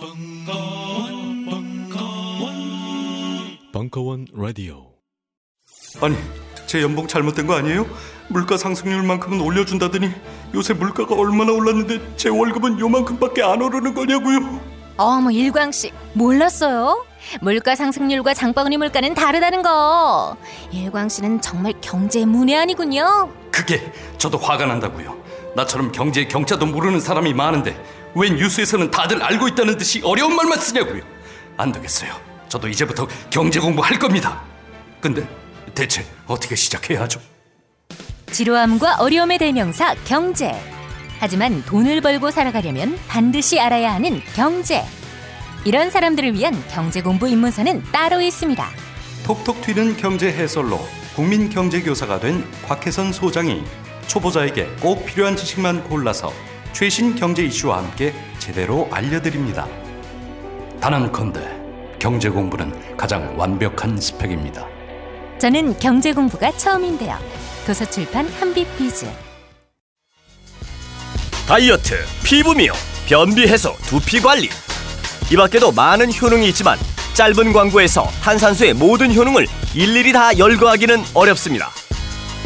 벙커원, 벙커원, 벙커원 라디오. 아니, 제 연봉 잘못된 거 아니에요? 물가 상승률만큼은 올려준다더니 요새 물가가 얼마나 올랐는데 제 월급은 요만큼밖에 안 오르는 거냐고요? 어머 일광 씨 몰랐어요? 물가 상승률과 장바구니 물가는 다르다는 거. 일광 씨는 정말 경제 문외한이군요. 그게 저도 화가 난다고요. 나처럼 경제 경차도 모르는 사람이 많은데 왜 뉴스에서는 다들 알고 있다는 듯이 어려운 말만 쓰냐고요. 안 되겠어요. 저도 이제부터 경제 공부할 겁니다. 근데 대체 어떻게 시작해야 하죠? 지루함과 어려움의 대명사 경제. 하지만 돈을 벌고 살아가려면 반드시 알아야 하는 경제. 이런 사람들을 위한 경제 공부 입문서는 따로 있습니다. 톡톡 튀는 경제 해설로 국민 경제 교사가 된 곽혜선 소장이 초보자에게 꼭 필요한 지식만 골라서 최신 경제 이슈와 함께 제대로 알려드립니다. 단언컨대 경제 공부는 가장 완벽한 스펙입니다. 저는 경제 공부가 처음인데요. 도서출판 한빛비즈. 다이어트, 피부 미용, 변비 해소, 두피 관리. 이 밖에도 많은 효능이 있지만 짧은 광고에서 탄산수의 모든 효능을 일일이 다 열거하기는 어렵습니다.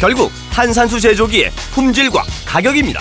결국 탄산수 제조기의 품질과 가격입니다.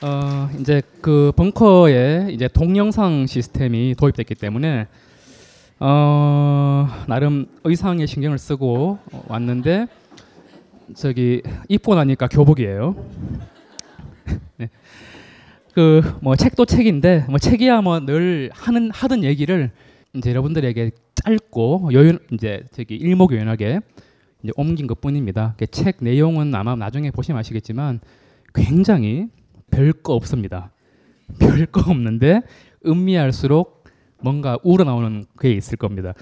어, 이제 그 벙커에 이제 동영상 시스템이 도입됐기 때문에 어, 나름 의상에 신경을 쓰고 왔는데 저기 입고 나니까 교복이에요. 네. 그뭐 책도 책인데 뭐 책이야 뭐 늘 하는 하던 얘기를 이제 여러분들에게 짧고 요연 이제 저기 일목요연하게 이제 옮긴 것뿐입니다. 책 내용은 아마 나중에 보시면 아시겠지만 굉장히 별거 없습니다. 별거 없는데 음미할수록 뭔가 우러나오는 게 있을 겁니다.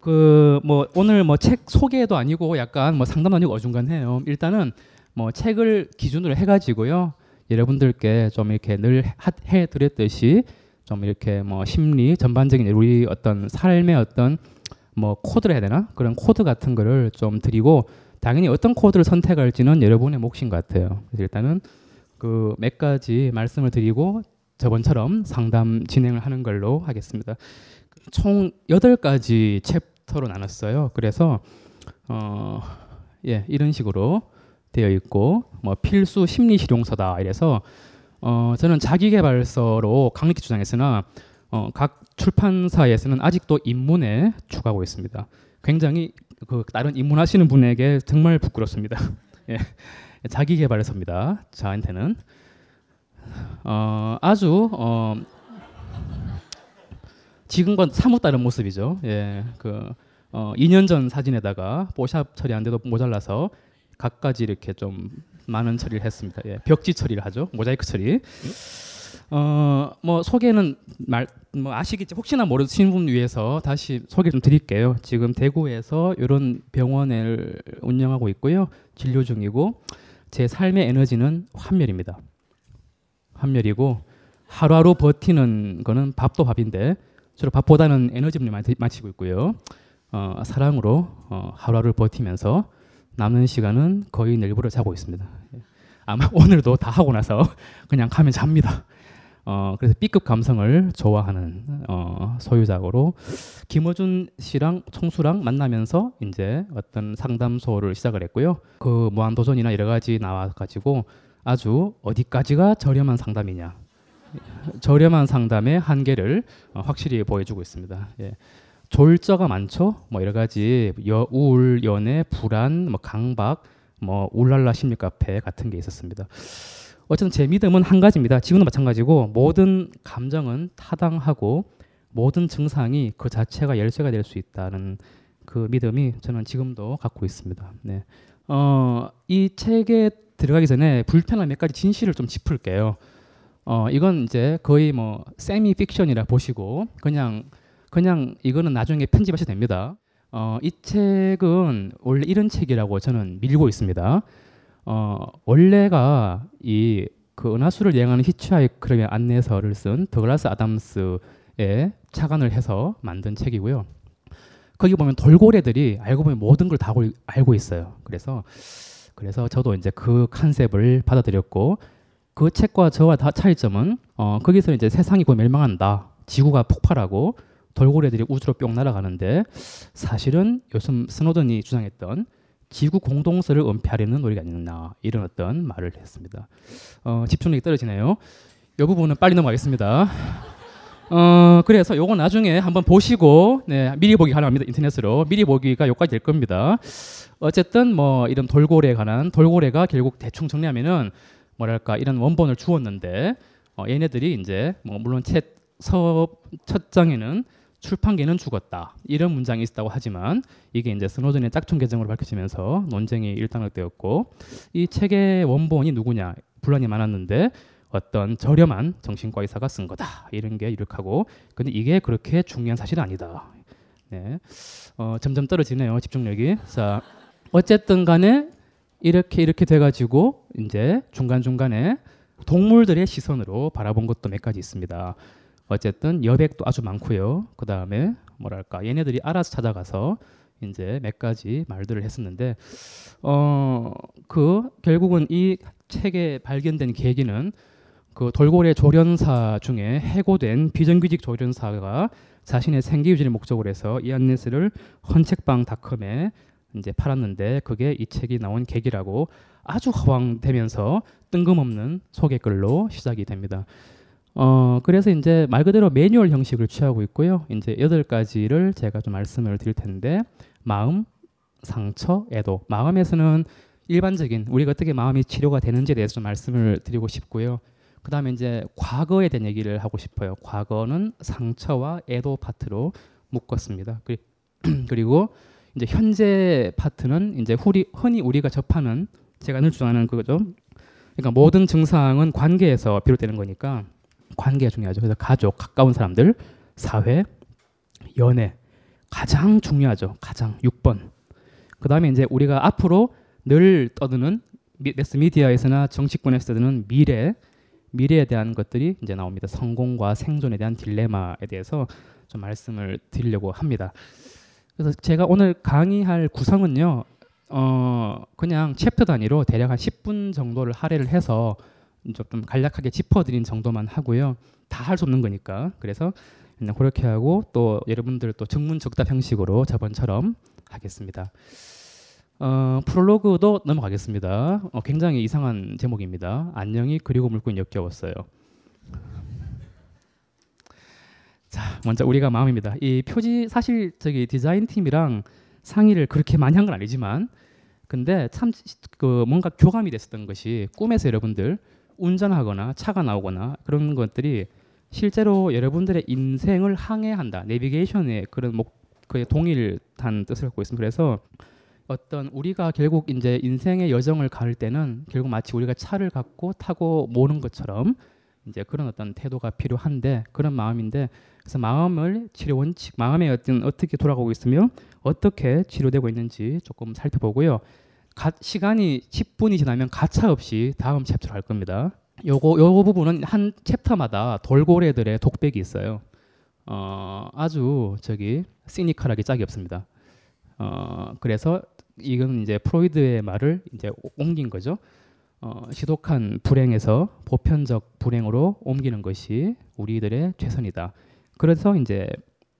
그 뭐 오늘 뭐 책 소개도 아니고 약간 뭐 상담도 아니고 어중간해요. 일단은 뭐 책을 기준으로 해가지고요. 여러분들께 좀 이렇게 늘 해드렸듯이 좀 이렇게 뭐 심리 전반적인 우리 어떤 삶의 어떤 뭐 코드라 해야 되나 그런 코드 같은 거를 좀 드리고 당연히 어떤 코드를 선택할지는 여러분의 몫인 것 같아요. 그래서 일단은 그 몇 가지 말씀을 드리고 저번처럼 상담 진행을 하는 걸로 하겠습니다. 총 여덟 가지 챕터로 나눴어요. 그래서 어, 예, 이런 식으로 되어 있고 뭐 필수 심리 실용서다 이래서 어, 저는 자기 개발서로 강력히 주장했으나 어, 각 출판사에서는 아직도 입문에 추가하고 있습니다. 굉장히 그 다른 입문하시는 분에게 정말 부끄럽습니다. 예. 자기 개발서입니다. 저한테는 어, 아주 어, 지금과 사뭇 다른 모습이죠. 예, 그 어, 2년 전 사진에다가 뽀샵 처리 안 돼도 모자라서 각가지 이렇게 좀 많은 처리를 했습니다. 예, 벽지 처리를 하죠. 모자이크 처리. 어, 뭐 소개는 말, 뭐 아시겠지 혹시나 모르시는 분 위해서 다시 소개 좀 드릴게요. 지금 대구에서 이런 병원을 운영하고 있고요. 진료 중이고 제 삶의 에너지는 환멸입니다. 환멸이고 하루하루 버티는 거는 밥도 밥인데 주로 밥보다는 에너지를 많이 마치고 있고요. 어, 사랑으로 어, 하루하루 버티면서 남는 시간은 거의 내일부터 자고 있습니다. 아마 오늘도 다 하고 나서 그냥 가면 잡니다. 어, 그래서 B급 감성을 좋아하는 어, 소유자로 김어준 씨랑 총수랑 만나면서 이제 어떤 상담소를 시작을 했고요. 그 무한도전이나 여러 가지 나와가지고 아주 어디까지가 저렴한 상담이냐. 저렴한 상담의 한계를 어, 확실히 보여주고 있습니다. 예. 졸저가 많죠. 뭐 여러 가지 여, 우울, 연애, 불안, 뭐 강박, 뭐 울랄라 심리 카페 같은 게 있었습니다. 어쨌든 제 믿음은 한 가지입니다. 지금도 마찬가지고 모든 감정은 타당하고 모든 증상이 그 자체가 열쇠가 될 수 있다는 그 믿음이 저는 지금도 갖고 있습니다. 네. 어, 이 책의 들어가기 전에 불편한 몇 가지 진실을 좀 짚을게요. 어, 이건 이제 거의 뭐 세미 픽션이라 보시고 그냥 그냥 이거는 나중에 편집하셔도 됩니다. 어, 이 책은 원래 이런 책이라고 저는 밀고 있습니다. 어, 원래가 이 그 은하수를 여행하는 히치하이크의 안내서를 쓴 더글라스 아담스의 착안을 해서 만든 책이고요. 거기 보면 돌고래들이 알고 보면 모든 걸 다 알고 있어요. 그래서 그래서 저도 이제 그 컨셉을 받아들였고 그 책과 저와 다 차이점은 어, 거기서 이제 세상이 곧 멸망한다. 지구가 폭발하고 돌고래들이 우주로 뿅 날아가는데 사실은 요즘 스노든이 주장했던 지구 공동체를 은폐하려는 논리가 아니었나 이런 어떤 말을 했습니다. 어, 집중력이 떨어지네요. 이 부분은 빨리 넘어가겠습니다. 어, 그래서 요거 나중에 한번 보시고 네, 미리 보기 가능합니다. 인터넷으로 미리 보기가 여기까지 될 겁니다. 어쨌든 뭐 이런 돌고래에 관한 돌고래가 결국 대충 정리하면은 뭐랄까 이런 원본을 주었는데 어, 얘네들이 이제 뭐 물론 책첫 장에는 출판계는 죽었다 이런 문장이 있었다고 하지만 이게 이제 스노든의 짝퉁 계정으로 밝혀지면서 논쟁이 일단락되었고 이 책의 원본이 누구냐 분란이 많았는데 어떤 저렴한 정신과 의사가 쓴 거다 이런 게 유력하고 근데 이게 그렇게 중요한 사실은 아니다. 네, 어, 점점 떨어지네요 집중력이. 자 어쨌든 간에 이렇게 이렇게 돼가지고 이제 중간 중간에 동물들의 시선으로 바라본 것도 몇 가지 있습니다. 어쨌든 여백도 아주 많고요. 그 다음에 뭐랄까 얘네들이 알아서 찾아가서 이제 몇 가지 말들을 했었는데 어 그 결국은 이 책에 발견된 계기는 그 돌고래 조련사 중에 해고된 비정규직 조련사가 자신의 생계 유지를 목적으로 해서 이 안내스를 헌책방닷컴에 이제 팔았는데 그게 이 책이 나온 계기라고 아주 허황되면서 뜬금없는 소개글로 시작이 됩니다. 어 그래서 이제 말 그대로 매뉴얼 형식을 취하고 있고요. 이제 여덟 가지를 제가 좀 말씀을 드릴 텐데 마음, 상처, 애도. 마음에서는 일반적인 우리가 어떻게 마음이 치료가 되는지에 대해서 좀 말씀을 드리고 싶고요. 그다음에 이제 과거에 대한 얘기를 하고 싶어요. 과거는 상처와 애도 파트로 묶었습니다. 그리고 이제 현재 파트는 이제 흔히 우리가 접하는 제가 늘 주장하는 그거죠. 그러니까 모든 증상은 관계에서 비롯되는 거니까 관계가 중요하죠. 그래서 가족, 가까운 사람들, 사회, 연애 가장 중요하죠. 가장 6번. 그다음에 이제 우리가 앞으로 늘 떠드는 매스 미디어에서나 정치권에서 떠드는 미래, 미래에 대한 것들이 이제 나옵니다. 성공과 생존에 대한 딜레마에 대해서 좀 말씀을 드리려고 합니다. 그래서 제가 오늘 강의할 구성은요. 어 그냥 챕터 단위로 대략 한 10분 정도를 할애를 해서 좀 간략하게 짚어드린 정도만 하고요. 다 할 수 없는 거니까. 그래서 그냥 그렇게 하고 또 여러분들 또 즉문즉답 형식으로 저번처럼 하겠습니다. 어, 프롤로그도 넘어가겠습니다. 어, 굉장히 이상한 제목입니다. 안녕히 그리고 물고 역겨웠어요. 자, 먼저 우리가 마음입니다. 이 표지 사실 저기 디자인 팀이랑 상의를 그렇게 많이 한 건 아니지만 근데 참 그 뭔가 교감이 됐었던 것이 꿈에서 여러분들 운전하거나 차가 나오거나 그런 것들이 실제로 여러분들의 인생을 항해한다. 내비게이션의 그런 목 그의 동일한 뜻을 갖고 있습니다. 그래서 어떤 우리가 결국 이제 인생의 여정을 갈 때는 결국 마치 우리가 차를 갖고 타고 모는 것처럼 이제 그런 어떤 태도가 필요한데 그런 마음인데 그래서 마음을 치료 원칙 마음의 어떤 어떻게 돌아가고 있으며 어떻게 치료되고 있는지 조금 살펴보고요. 가, 시간이 10분이 지나면 가차 없이 다음 챕터로 갈 겁니다. 요거 요 부분은 한 챕터마다 돌고래들의 독백이 있어요. 어, 아주 저기 시니컬하게 짝이 없습니다. 어, 그래서 이건 이제 프로이드의 말을 이제 옮긴 거죠. 어, 시독한 불행에서 보편적 불행으로 옮기는 것이 우리들의 최선이다. 그래서 이제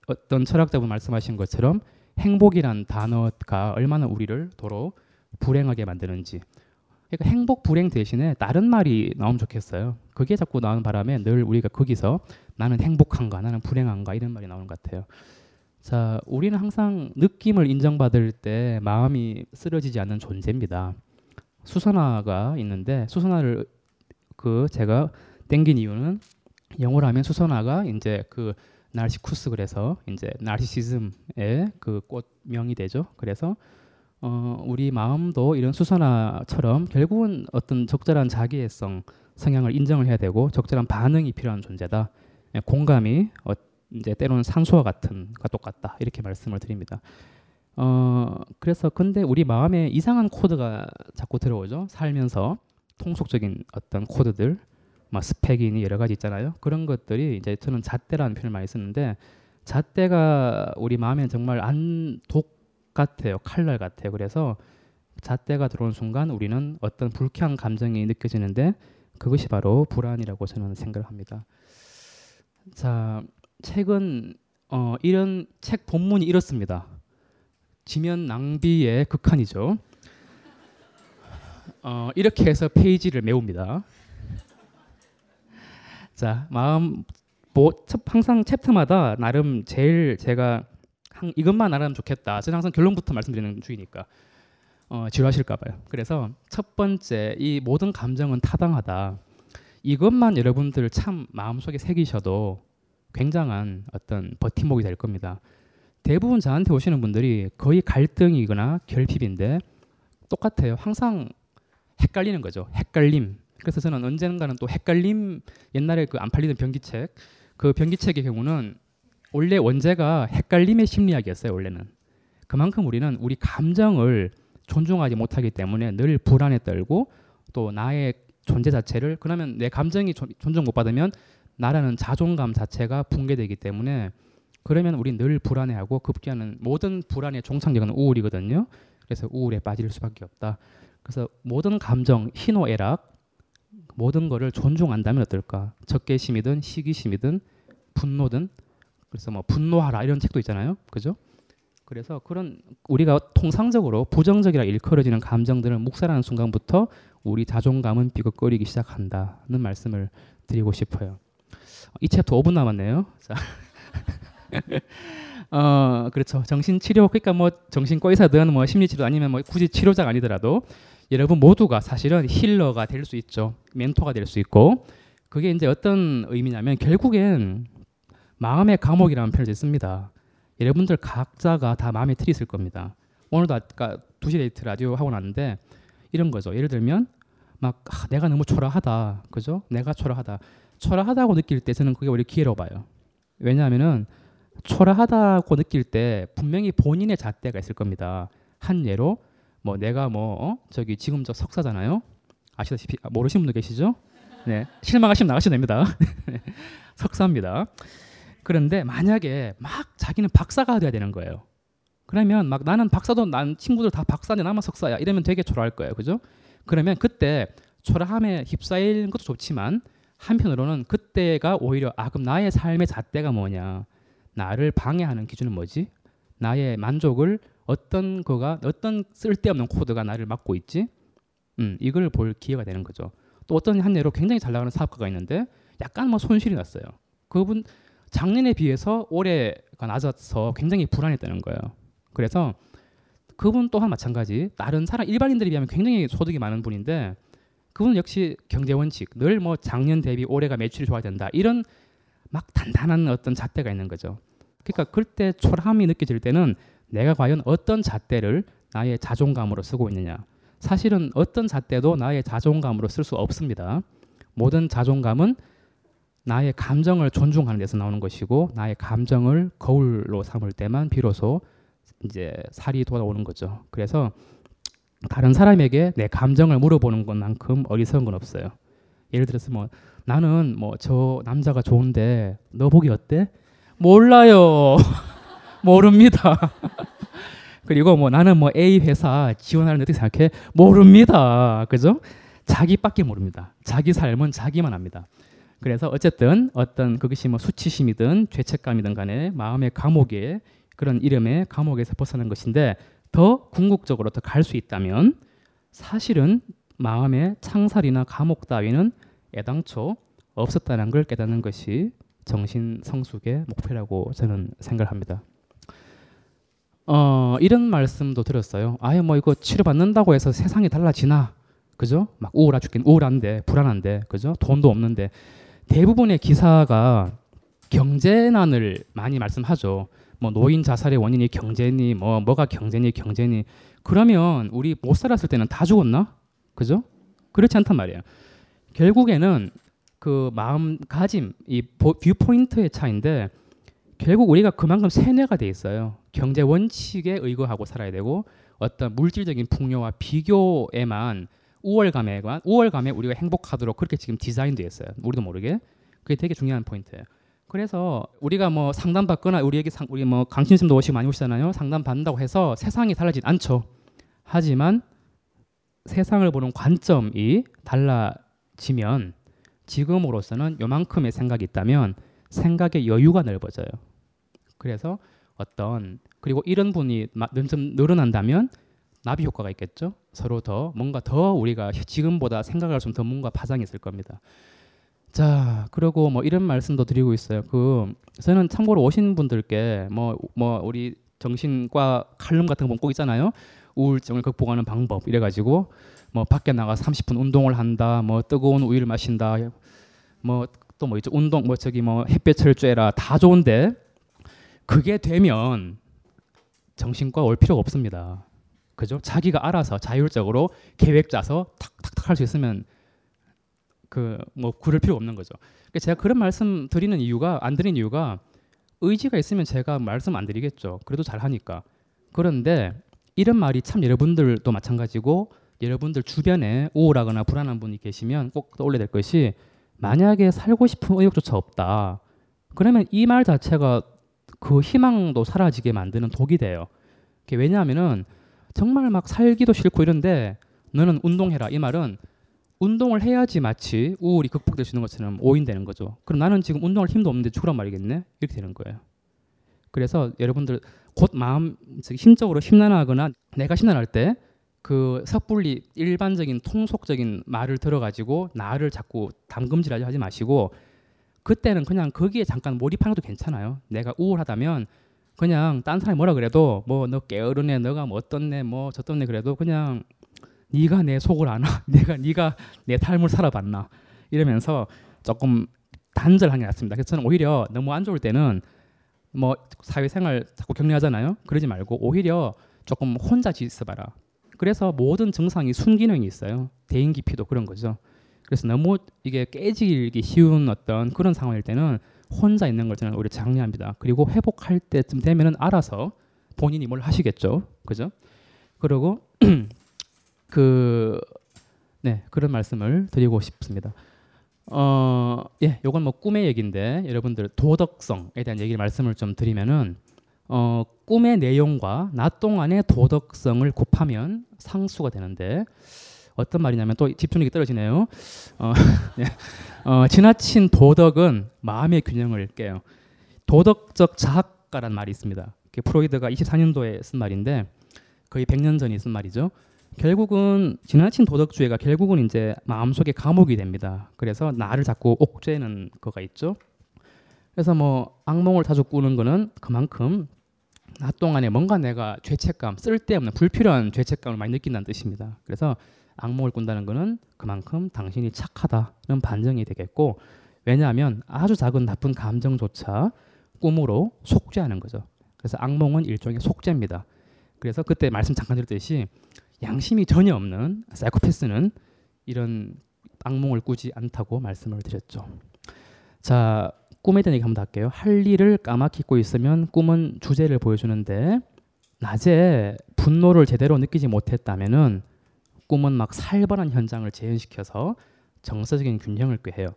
어떤 철학자분 말씀하신 것처럼 행복이란 단어가 얼마나 우리를 도로 불행하게 만드는지. 그러니까 행복 불행 대신에 다른 말이 나오면 좋겠어요. 그게 자꾸 나오는 바람에 늘 우리가 거기서 나는 행복한가, 나는 불행한가 이런 말이 나오는 것 같아요. 자, 우리는 항상 느낌을 인정받을 때 마음이 쓰러지지 않는 존재입니다. 수선화가 있는데 수선화를 그 제가 땡긴 이유는 영어로 하면 수선화가 이제 그 나르시쿠스 그래서 이제 나르시시즘의 그 꽃명이 되죠. 그래서 어, 우리 마음도 이런 수선화처럼 결국은 어떤 적절한 자기애성 성향을 인정을 해야 되고 적절한 반응이 필요한 존재다. 예, 공감이 어, 이제 때로는 산소와 같은 과 똑같다 이렇게 말씀을 드립니다. 어 그래서 근데 우리 마음에 이상한 코드가 자꾸 들어오죠. 살면서 통속적인 어떤 코드들, 뭐 스펙이니 여러 가지 있잖아요. 그런 것들이 이제 저는 잣대라는 표현을 많이 쓰는데 잣대가 우리 마음에 정말 안 독 같아요. 칼날 같아요. 그래서 잣대가 들어오는 순간 우리는 어떤 불쾌한 감정이 느껴지는데 그것이 바로 불안이라고 저는 생각을 합니다. 자, 책은 어, 이런 책 본문이 이렇습니다. 지면 낭비의 극한이죠. 어, 이렇게 해서 페이지를 메웁니다. 자, 마음 뭐 항상 챕터마다 나름 제일 제가 한, 이것만 알아면 좋겠다. 저는 항상 결론부터 말씀드리는 주의니까 어, 지루하실까 봐요. 그래서 첫 번째 이 모든 감정은 타당하다. 이것만 여러분들 참 마음속에 새기셔도 굉장한 어떤 버팀목이 될 겁니다. 대부분 저한테 오시는 분들이 거의 갈등이거나 결핍인데 똑같아요. 항상 헷갈리는 거죠. 헷갈림. 그래서 저는 언젠가는 또 헷갈림 옛날에 그 안 팔리는 변기책 그 변기책의 경우는 원래 원제가 헷갈림의 심리학이었어요. 원래는 그만큼 우리는 우리 감정을 존중하지 못하기 때문에 늘 불안에 떨고 또 나의 존재 자체를 그러면 내 감정이 존중 못 받으면 나라는 자존감 자체가 붕괴되기 때문에 그러면 우리 늘 불안해하고 급기야는 모든 불안의 종착역은 우울이거든요. 그래서 우울에 빠질 수밖에 없다. 그래서 모든 감정, 희노애락 모든 거를 존중한다면 어떨까? 적개심이든 시기심이든 분노든 그래서 뭐 분노하라 이런 책도 있잖아요. 그죠? 그래서 그런 우리가 통상적으로 부정적이라 일컬어지는 감정들을 묵살하는 순간부터 우리 자존감은 비걱거리기 시작한다는 말씀을 드리고 싶어요. 이 챕터 5분 남았네요. 자. 어, 그렇죠. 정신 치료 그러니까 뭐 정신 과 의사든 뭐 심리 치료 아니면 뭐 굳이 치료자가 아니더라도 여러분 모두가 사실은 힐러가 될 수 있죠. 멘토가 될 수 있고 그게 이제 어떤 의미냐면 결국엔 마음의 감옥이라는 표현을 씁니다. 여러분들 각자가 다 마음에 틀이 있을 겁니다. 오늘도 아까 2시 데이트 라디오 하고 났는데 이런 거죠. 예를 들면 막 아, 내가 너무 초라하다. 그죠? 내가 초라하다. 초라하다고 느낄 때 저는 그게 우리 기회로 봐요. 왜냐하면은 초라하다고 느낄 때 분명히 본인의 잣대가 있을 겁니다. 한 예로 뭐 내가 뭐 어? 저기 지금 저 석사잖아요. 아시다시피 아, 모르시는 분들 계시죠? 네 실망하시면 나가시면 됩니다. 석사입니다. 그런데 만약에 막 자기는 박사가 돼야 되는 거예요. 그러면 막 나는 박사도 난 친구들 다 박사인데 나만 석사야 이러면 되게 초라할 거예요. 그죠? 그러면 그때 초라함에 휩싸이는 것도 좋지만 한편으로는 그때가 오히려 아 그럼 나의 삶의 잣대가 뭐냐 나를 방해하는 기준은 뭐지 나의 만족을 어떤 거가 어떤 쓸데없는 코드가 나를 막고 있지 음 이걸 볼 기회가 되는 거죠 또 어떤 한 예로 굉장히 잘 나가는 사업가가 있는데 약간 뭐 손실이 났어요 그분 작년에 비해서 올해가 낮아서 굉장히 불안했다는 거예요 그래서 그분 또한 마찬가지 다른 사람 일반인들에 비하면 굉장히 소득이 많은 분인데 그분은 역시 경제 원칙 늘 뭐 작년 대비 올해가 매출이 좋아야 된다 이런 막 단단한 어떤 잣대가 있는 거죠. 그러니까 그때 초라함이 느껴질 때는 내가 과연 어떤 잣대를 나의 자존감으로 쓰고 있느냐. 사실은 어떤 잣대도 나의 자존감으로 쓸 수 없습니다. 모든 자존감은 나의 감정을 존중하는 데서 나오는 것이고 나의 감정을 거울로 삼을 때만 비로소 이제 살이 돌아오는 거죠. 그래서 다른 사람에게 내 감정을 물어보는 것만큼 어리석은 건 없어요. 예를 들어서 뭐 나는 뭐 저 남자가 좋은데 너 보기 어때? 몰라요. 모릅니다. 그리고 뭐 나는 뭐 A 회사 지원하는 어떻게 생각해? 모릅니다. 그죠? 자기밖에 모릅니다. 자기 삶은 자기만 합니다. 그래서 어쨌든 어떤 그것이 뭐 수치심이든 죄책감이든 간에 마음의 감옥에 그런 이름의 감옥에서 벗어난 것인데 더 궁극적으로 더 갈 수 있다면 사실은 마음의 창살이나 감옥 따위는 애당초 없었다는 걸 깨닫는 것이 정신 성숙의 목표라고 저는 생각합니다. 어, 이런 말씀도 들었어요. 아예 뭐 이거 치료받는다고 해서 세상이 달라지나? 그죠? 막 우울하 죽긴 우울한데 불안한데 그죠? 돈도 없는데 대부분의 기사가 경제난을 많이 말씀하죠. 뭐 노인 자살의 원인이 경제니 뭐 뭐가 경제니 경제니 그러면 우리 못 살았을 때는 다 죽었나? 그죠? 그렇지 않단 말이에요. 결국에는 그 마음가짐, 이 view point의 차인데 결국 우리가 그만큼 세뇌가 돼 있어요. 경제 원칙에 의거하고 살아야 되고 어떤 물질적인 풍요와 비교에만 우월감에만 우월감에 우리가 행복하도록 그렇게 지금 디자인되어 있어요. 우리도 모르게 그게 되게 중요한 포인트예요. 그래서 우리가 뭐 상담 받거나 우리에게 상, 우리 뭐 강신심도 오시고 많이 오시잖아요. 상담 받는다고 해서 세상이 달라지지 않죠. 하지만 세상을 보는 관점이 달라지면 지금으로서는 요만큼의 생각이 있다면 생각의 여유가 넓어져요. 그래서 어떤 그리고 이런 분이 좀 늘어난다면 나비 효과가 있겠죠. 서로 더 뭔가 더 우리가 지금보다 생각할 수 있는 더 뭔가 파장이 있을 겁니다. 자, 그리고 뭐 이런 말씀도 드리고 있어요. 그 저는 참고로 오신 분들께 뭐뭐 뭐 우리 정신과 칼럼 같은 거 꼭 있잖아요. 우울증을 극복하는 방법 이래 가지고 뭐 밖에 나가 30분 운동을 한다. 뭐 뜨거운 우유를 마신다. 뭐 또뭐 뭐 있죠. 운동 뭐 저기 뭐 햇볕을 쬐라 다 좋은데 그게 되면 정신과 올 필요가 없습니다. 그죠? 자기가 알아서 자율적으로 계획 짜서 탁탁탁 할 수 있으면 그 뭐 구를 필요 없는 거죠. 그러니까 제가 그런 말씀 드리는 이유가 안 드리는 이유가 의지가 있으면 제가 말씀 안 드리겠죠. 그래도 잘 하니까. 그런데 이런 말이 참 여러분들도 마찬가지고 여러분들 주변에 우울하거나 불안한 분이 계시면 꼭 떠올려야 될 것이 만약에 살고 싶은 의욕조차 없다. 그러면 이 말 자체가 그 희망도 사라지게 만드는 독이 돼요. 왜냐하면은 정말 막 살기도 싫고 이런데 너는 운동해라 이 말은 운동을 해야지 마치 우울이 극복될 수 있는 것처럼 오인되는 거죠. 그럼 나는 지금 운동할 힘도 없는데 죽으란 말이겠네 이렇게 되는 거예요. 그래서 여러분들 곧 마음 심적으로 심란하거나 내가 심란할 때 그 섣불리 일반적인 통속적인 말을 들어가지고 나를 자꾸 담금질하지 마시고 그때는 그냥 거기에 잠깐 몰입하는 것도 괜찮아요. 내가 우울하다면 그냥 딴 사람이 뭐라 그래도 뭐 너 게으르네, 너가 뭐 어떻네, 뭐 저떻네 그래도 그냥 네가 내 속을 아나, 내가 네가 내 삶을 살아봤나 이러면서 조금 단절하는 게 낫습니다. 그래서 저는 오히려 너무 안 좋을 때는 뭐 사회생활 자꾸 격려하잖아요. 그러지 말고 오히려 조금 혼자 있어봐라. 그래서 모든 증상이 순기능이 있어요. 대인기피도 그런 거죠. 그래서 너무 이게 깨지기 쉬운 어떤 그런 상황일 때는 혼자 있는 걸 저는 오히려 장려합니다. 그리고 회복할 때쯤 되면은 알아서 본인이 뭘 하시겠죠. 그죠? 그리고 그 네, 그런 말씀을 드리고 싶습니다. 어, 예, 요건 뭐 꿈의 얘기인데 여러분들 도덕성에 대한 얘기를 말씀을 좀 드리면은 어, 꿈의 내용과 낮 동안의 도덕성을 곱하면 상수가 되는데 어떤 말이냐면 또 집중력이 떨어지네요. 어, 네. 어, 지나친 도덕은 마음의 균형을 깨요. 도덕적 자학가란 말이 있습니다. 프로이드가 24년도에 쓴 말인데 거의 100년 전에 쓴 말이죠. 결국은 지나친 도덕주의가 결국은 이제 마음속에 감옥이 됩니다. 그래서 나를 자꾸 옥죄는 거가 있죠. 그래서 뭐 악몽을 자주 꾸는 거는 그만큼 낮 동안에 뭔가 내가 죄책감, 쓸데없는 불필요한 죄책감을 많이 느낀다는 뜻입니다. 그래서 악몽을 꾼다는 것은 그만큼 당신이 착하다는 반증이 되겠고 왜냐하면 아주 작은 나쁜 감정조차 꿈으로 속죄하는 거죠. 그래서 악몽은 일종의 속죄입니다. 그래서 그때 말씀 잠깐 드렸듯이 양심이 전혀 없는 사이코패스는 이런 악몽을 꾸지 않다고 말씀을 드렸죠. 자, 꿈에 대한 얘기 한번 할게요. 할 일을 까맣게 잊고 있으면 꿈은 주제를 보여주는데 낮에 분노를 제대로 느끼지 못했다면은 꿈은 막 살벌한 현장을 재현시켜서 정서적인 균형을 꾀해요.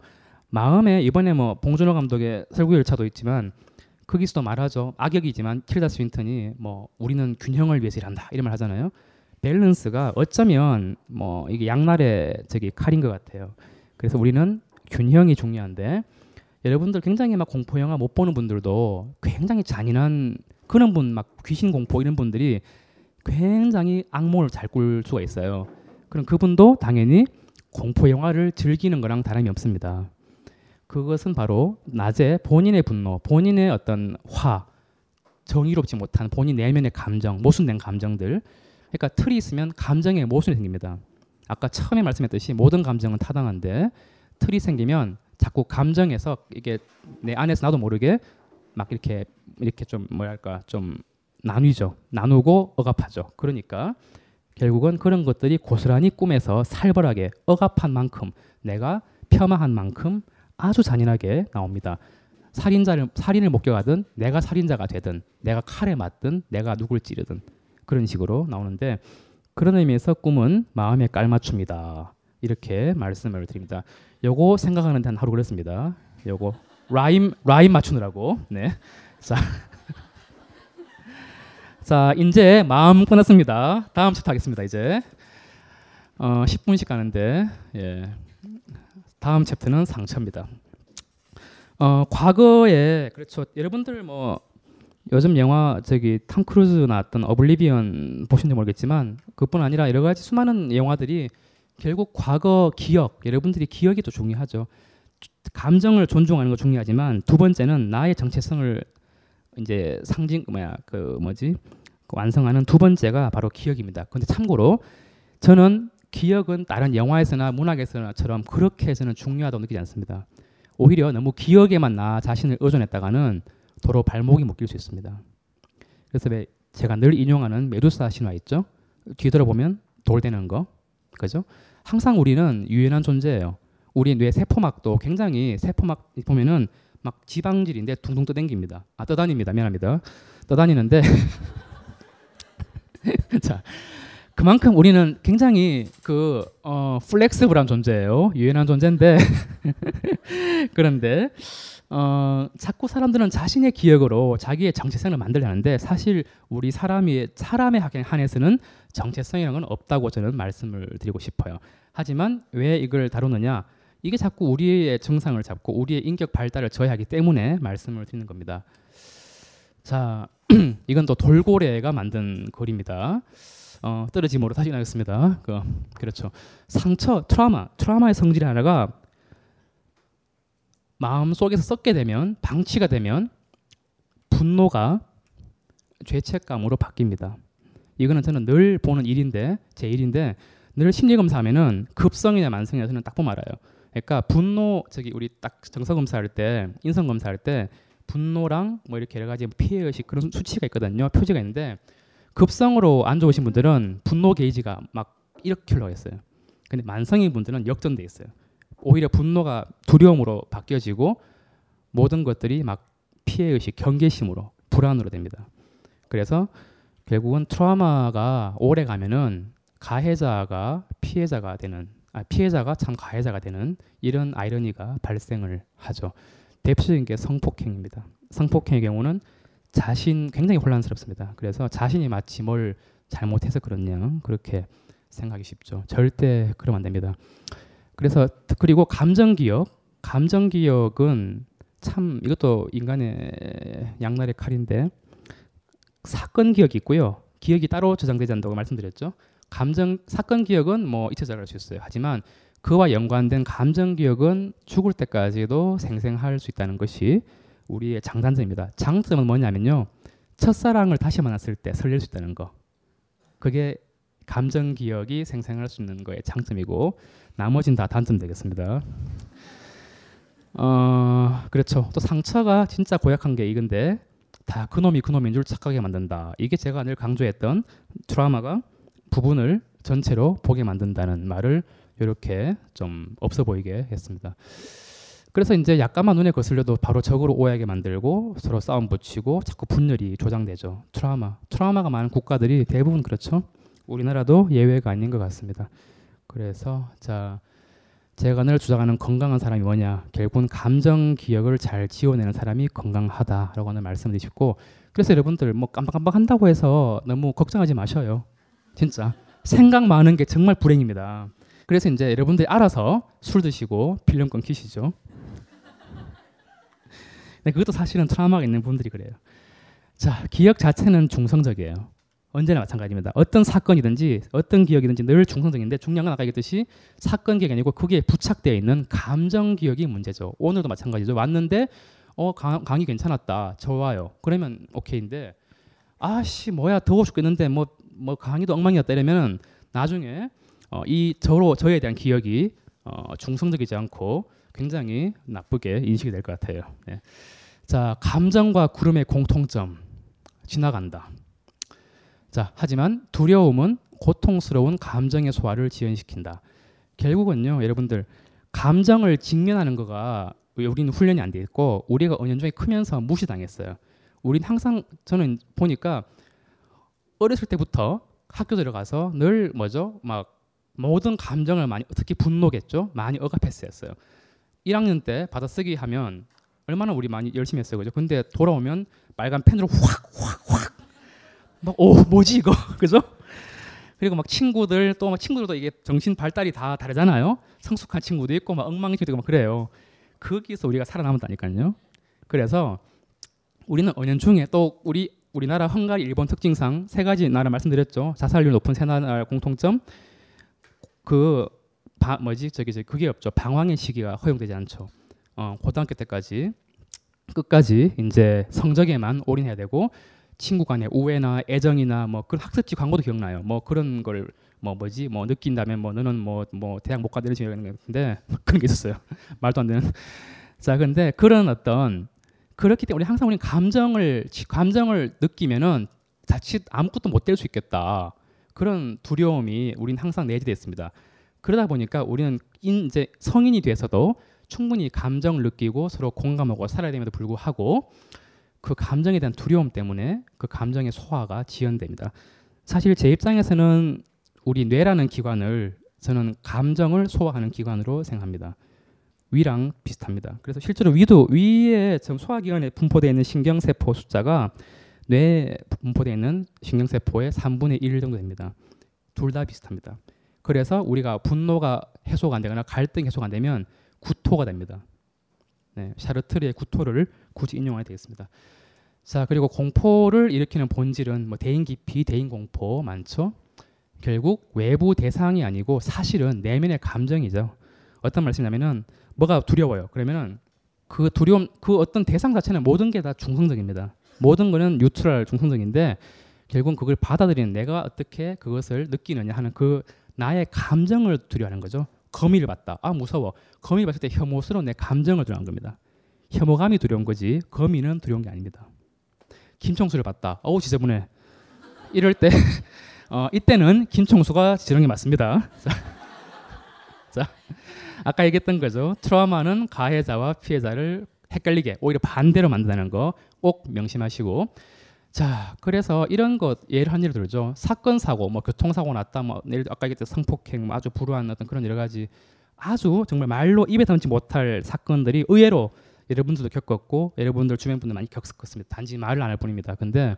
마음에 이번에 뭐 봉준호 감독의 설국열차도 있지만 거기서도 말하죠. 악역이지만 킬다 스윈턴이 뭐 우리는 균형을 위해서 일한다 이런 말 하잖아요. 밸런스가 어쩌면 뭐 이게 양날의 저기 칼인 것 같아요. 그래서 우리는 균형이 중요한데 여러분들 굉장히 막 공포 영화 못 보는 분들도 굉장히 잔인한 그런 분 막 귀신 공포 이런 분들이 굉장히 악몽을 잘 꿀 수가 있어요. 그럼 그분도 당연히 공포 영화를 즐기는 거랑 다름이 없습니다. 그것은 바로 낮에 본인의 분노, 본인의 어떤 화, 정의롭지 못한 본인 내면의 감정, 모순된 감정들. 그러니까 틀이 있으면 감정의 모순이 생깁니다. 아까 처음에 말씀했듯이 모든 감정은 타당한데 틀이 생기면 자꾸 감정에서 이게 내 안에서 나도 모르게 막 이렇게 이렇게 좀 뭐랄까 좀 나뉘죠. 나누고 억압하죠. 그러니까 결국은 그런 것들이 고스란히 꿈에서 살벌하게 억압한 만큼 내가 폄하한 만큼 아주 잔인하게 나옵니다. 살인자를 살인을 목격하든 내가 살인자가 되든 내가 칼에 맞든 내가 누굴 찌르든 그런 식으로 나오는데 그런 의미에서 꿈은 마음의 깔맞춤이다. 이렇게 말씀을 드립니다. 요거 생각하는 데 한 하루 걸렸습니다. 요거 라임 라임 맞추느라고. 네. 자. 자, 이제 마음 끝났습니다. 다음 챕터 하겠습니다. 이제 어, 10분씩 가는데 예. 다음 chapter는 상처입니다. 어, 과거에 그렇죠. 여러분들 뭐 요즘 영화 저기 톰 크루즈 나왔던 오블리비언 보신지 모르겠지만 그뿐 아니라 여러 가지 수많은 영화들이 결국 과거 기억 여러분들이 기억이 또 중요하죠. 감정을 존중하는 거 중요하지만 두 번째는 나의 정체성을 이제 상징 뭐야 그 뭐지 그 완성하는 두 번째가 바로 기억입니다. 근데 참고로 저는 기억은 다른 영화에서나 문학에서나처럼 그렇게 저는 중요하다고 느끼지 않습니다. 오히려 너무 기억에만 나 자신을 의존했다가는 도로 발목이 묶일 수 있습니다. 그래서 왜 제가 늘 인용하는 메두사 신화 있죠? 뒤돌아보면 돌되는 거, 그죠? 항상 우리는 유연한 존재예요. 우리 뇌 세포막도 굉장히 세포막 보면은 막 지방질인데 둥둥 떠댕깁니다. 아 떠다닙니다. 미안합니다. 떠다니는데 자 그만큼 우리는 굉장히 그 어, 플렉스블한 존재예요. 유연한 존재인데 그런데 어, 자꾸 사람들은 자신의 기억으로 자기의 정체성을 만들려는데 사실 우리 사람이 사람의 한해서는 정체성이라는 건 없다고 저는 말씀을 드리고 싶어요. 하지만 왜 이걸 다루느냐? 이게 자꾸 우리의 증상을 잡고 우리의 인격 발달을 저해하기 때문에 말씀을 드리는 겁니다. 자, 이건 또 돌고래가 만든 글입니다. 어, 떨어지므로 다시 나겠습니다. 그, 그렇죠. 상처, 트라우마, 트라우마의 성질 하나가 마음 속에서 썩게 되면 방치가 되면 분노가 죄책감으로 바뀝니다. 이거는 저는 늘 보는 일인데 제 일인데 늘 심리 검사하면은 급성이냐 만성이냐 저는 딱 보면 알아요. 그러니까 분노 저기 우리 딱 정서 검사할 때 인성 검사할 때 분노랑 뭐 이렇게 여러 가지 피해 의식 그런 수치가 있거든요. 표지가 있는데 급성으로 안 좋으신 분들은 분노 게이지가 막 이렇게 흘러 있어요. 근데 만성인 분들은 역전돼 있어요. 오히려 분노가 두려움으로 바뀌어지고 모든 것들이 막 피해 의식, 경계심으로 불안으로 됩니다. 그래서 결국은 트라우마가 오래 가면은 가해자가 피해자가 되는 아, 피해자가 참 가해자가 되는 이런 아이러니가 발생을 하죠. 대표적인 게 성폭행입니다. 성폭행의 경우는 자신 굉장히 혼란스럽습니다. 그래서 자신이 마치 뭘 잘못해서 그렇냐 그렇게 생각이 쉽죠. 절대 그러면 안 됩니다. 그래서 그리고 감정 기억, 감정 기억은 참 이것도 인간의 양날의 칼인데 사건 기억이 있고요. 기억이 따로 저장되지 않는다고 말씀드렸죠. 감정 사건 기억은 뭐 잊혀져갈 수 있어요. 하지만 그와 연관된 감정 기억은 죽을 때까지도 생생할 수 있다는 것이 우리의 장단점입니다. 장점은 뭐냐면요. 첫사랑을 다시 만났을 때 설렐 수 있다는 거. 그게 감정 기억이 생생할 수 있는 거의 장점이고 나머지는 다 단점 되겠습니다. 어, 그렇죠. 또 상처가 진짜 고약한 게 이건데 다 그놈이 그놈인 줄 착하게 만든다. 이게 제가 늘 강조했던 트라우마가 부분을 전체로 보게 만든다는 말을 이렇게 좀 없어 보이게 했습니다. 그래서 이제 약간만 눈에 거슬려도 바로 적으로 오해하게 만들고 서로 싸움 붙이고 자꾸 분열이 조장되죠. 트라우마. 트라우마가 많은 국가들이 대부분 그렇죠. 우리나라도 예외가 아닌 것 같습니다. 그래서 자 제가 늘 주장하는 건강한 사람이 뭐냐? 결국은 감정 기억을 잘 지워내는 사람이 건강하다라고 하는 말씀을 드리고 그래서 여러분들 뭐 깜빡깜빡 한다고 해서 너무 걱정하지 마셔요. 진짜 생각 많은 게 정말 불행입니다. 그래서 이제 여러분들이 알아서 술 드시고 필름 끊기시죠. 네, 그것도 사실은 트라우마가 있는 분들이 그래요. 자, 기억 자체는 중성적이에요. 언제나 마찬가지입니다. 어떤 사건이든지 어떤 기억이든지 늘 중성적인데 중요한 건 아까 얘기했듯이 사건 기억이 아니고 거기에 부착되어 있는 감정 기억이 문제죠. 오늘도 마찬가지죠. 왔는데 어 강, 강의 괜찮았다. 좋아요. 그러면 오케이인데 아씨 뭐야 더워 죽겠는데 뭐 뭐뭐 강의도 엉망이었다 이러면 나중에 어, 이 저로 저에 대한 기억이 어, 중성적이지 않고 굉장히 나쁘게 인식이 될 것 같아요. 네. 자, 감정과 구름의 공통점 지나간다. 자, 하지만 두려움은 고통스러운 감정의 소화를 지연시킨다. 결국은요, 여러분들 감정을 직면하는 거가 우리는 훈련이 안 돼 있고 우리가 은연중에 크면서 무시당했어요. 우린 항상 저는 보니까 어렸을 때부터 학교 들어가서 늘 뭐죠? 막 모든 감정을 많이 특히 분노겠죠. 많이 억압했었어요. 1학년 때 받아쓰기 하면 얼마나 우리 많이 열심히 했어요. 그죠? 근데 돌아오면 빨간 펜으로 확 확 확 막 오 뭐지 이거 그죠? 그리고 막 친구들 또 막 친구들도 이게 정신 발달이 다 다르잖아요. 성숙한 친구도 있고 막 엉망진창도 있고 막 그래요. 거기서 우리가 살아남았다니까요. 그래서 우리는 은연중에 또 우리 우리나라 헝가리 일본 특징상 세 가지 나라 말씀드렸죠. 자살률 높은 세 나라 공통점 그 바, 뭐지 저기 저 그게 없죠. 방황의 시기가 허용되지 않죠. 어, 고등학교 때까지 끝까지 이제 성적에만 올인해야 되고 친구 간의 우애나 애정이나 뭐 그런 학습지 광고도 기억나요. 뭐 그런 걸 뭐 뭐지 뭐 느낀다면 뭐 너는 뭐뭐 뭐 대학 못 가는 이런 게 있는데 그런 게 있었어요. 말도 안 되는. 자 근데 그런 어떤 그렇기 때문에 항상 우리는 감정을 감정을 느끼면은 자칫 아무것도 못 될 수 있겠다. 그런 두려움이 우리는 항상 내재되어 있습니다. 그러다 보니까 우리는 이제 성인이 돼서도 충분히 감정을 느끼고 서로 공감하고 살아야 됨에도 불구하고 그 감정에 대한 두려움 때문에 그 감정의 소화가 지연됩니다. 사실 제 입장에서는 우리 뇌라는 기관을 저는 감정을 소화하는 기관으로 생각합니다. 위랑 비슷합니다. 그래서 실제로 위도 위에 지금 소화기관에 분포되어 있는 신경세포 숫자가 뇌에 분포되어 있는 신경세포의 3분의 1 정도 됩니다. 둘 다 비슷합니다. 그래서 우리가 분노가 해소가 안 되거나 갈등이 해소가 안 되면 구토가 됩니다. 네, 샤르트르의 구토를 굳이 인용하게 되겠습니다. 자 그리고 공포를 일으키는 본질은 뭐 대인 기피, 대인 공포 많죠. 결국 외부 대상이 아니고 사실은 내면의 감정이죠. 어떤 말씀이냐면은 뭐가 두려워요. 그러면은 그 두려움 그 어떤 대상 자체는 모든 게 다 중성적입니다. 모든 거는 뉴트럴 중성적인데 결국 그걸 받아들이는 내가 어떻게 그것을 느끼느냐 하는 그 나의 감정을 두려워하는 거죠. 거미를 봤다. 아 무서워. 거미를 봤을 때 혐오스러운 내 감정을 두려운 겁니다. 혐오감이 두려운 거지 거미는 두려운 게 아닙니다. 김청수를 봤다. 어우 지저분해. 이럴 때 어, 이때는 김청수가 지렁이 맞습니다. 자, 자, 아까 얘기했던 거죠. 트라우마는 가해자와 피해자를 헷갈리게 오히려 반대로 만든다는 거 꼭 명심하시고. 자 그래서 이런 것 예를 한 예를 들죠. 사건 사고 뭐 교통사고 났다 뭐 예를 아까 얘기했던 성폭행 뭐 아주 불우한 어떤 그런 여러 가지 아주 정말 말로 입에 담지 못할 사건들이 의외로 여러분들도 겪었고 여러분들 주변 분들 많이 겪었습니다. 단지 말을 안 할 뿐입니다. 근데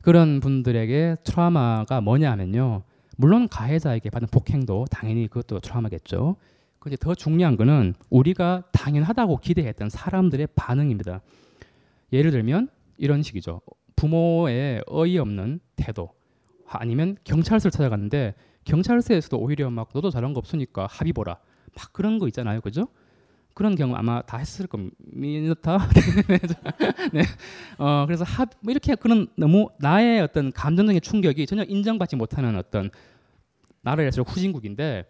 그런 분들에게 트라우마가 뭐냐 하면요. 물론 가해자에게 받은 폭행도 당연히 그것도 트라우마겠죠 근데 더 중요한 거는 우리가 당연하다고 기대했던 사람들의 반응입니다. 예를 들면 이런 식이죠. 부모의 어이없는 태도 아니면 경찰서를 찾아갔는데 경찰서에서도 오히려 막 너도 잘한 거 없으니까 합의 보라 막 그런 거 있잖아요, 그죠? 그런 경우 아마 다 했을 겁니다. 네. 어, 그래서 합, 뭐 이렇게 그런 너무 나의 어떤 감정적인 충격이 전혀 인정받지 못하는 어떤 나라에 서 후진국인데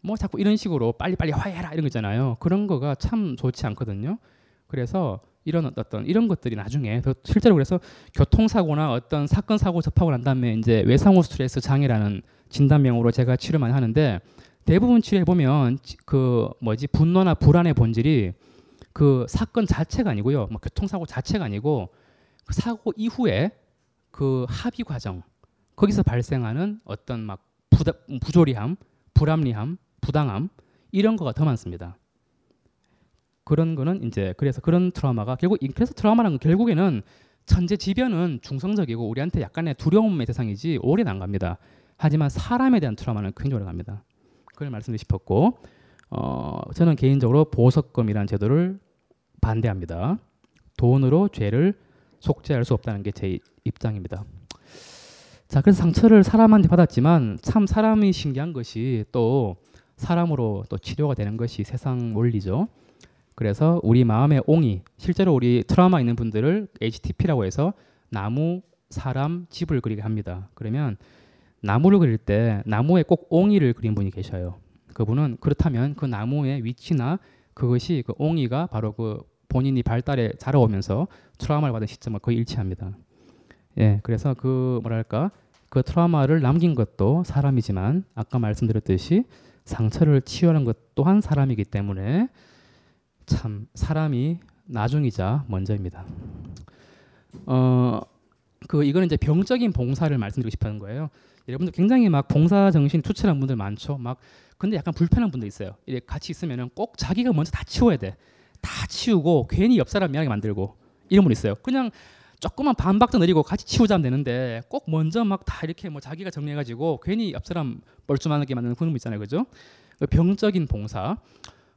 뭐 자꾸 이런 식으로 빨리빨리 화해해라 이런 거 있잖아요. 그런 거가 참 좋지 않거든요. 그래서 이런 어떤 이런 것들이 나중에 더 실제로 그래서 교통사고나 어떤 사건 사고 접하고 난 다음에 이제 외상후 스트레스 장애라는 진단명으로 제가 치료 많이 하는데 대부분 치료해 보면 그 뭐지 분노나 불안의 본질이 그 사건 자체가 아니고요, 뭐 교통사고 자체가 아니고 그 사고 이후에 그 합의 과정 거기서 발생하는 어떤 막 부다, 부조리함, 불합리함, 부당함 이런 거가 더 많습니다. 그런 거는 이제 그래서 그런 트라우마가 결국 그래서 트라우마는 결국에는 천재지변은 중성적이고 우리한테 약간의 두려움의 대상이지 오래는 안 갑니다. 하지만 사람에 대한 트라우마는 굉장히 오래 갑니다. 그걸 말씀드리고 싶었고 어, 저는 개인적으로 보석금이라는 제도를 반대합니다. 돈으로 죄를 속죄할 수 없다는 게 제 입장입니다. 자, 그래서 상처를 사람한테 받았지만 참 사람이 신기한 것이 또 사람으로 또 치료가 되는 것이 세상 원리죠. 그래서 우리 마음의 옹이 실제로 우리 트라우마 있는 분들을 HTP라고 해서 나무, 사람, 집을 그리게 합니다. 그러면 나무를 그릴 때 나무에 꼭 옹이를 그린 분이 계셔요. 그분은 그렇다면 그 나무의 위치나 그것이 그 옹이가 바로 그 본인이 발달에 자라오면서 트라우마를 받은 시점과 거의 일치합니다. 예, 그래서 그 뭐랄까 그 트라우마를 남긴 것도 사람이지만 아까 말씀드렸듯이 상처를 치유하는 것 또한 사람이기 때문에 참 사람이 나중이자 먼저입니다. 어, 그 이거는 이제 병적인 봉사를 말씀드리고 싶은 거예요. 여러분들 굉장히 막 봉사 정신 투철한 분들 많죠. 막 근데 약간 불편한 분도 있어요. 이렇게 같이 있으면은 꼭 자기가 먼저 다 치워야 돼. 다 치우고 괜히 옆 사람 미안하게 만들고 이런 분 있어요. 그냥 조금만 반박도 내리고 같이 치우자면 되는데 꼭 먼저 막 다 이렇게 뭐 자기가 정리해가지고 괜히 옆 사람 뻘쭘하게 만드는 그런 분 있잖아요, 그죠? 그 병적인 봉사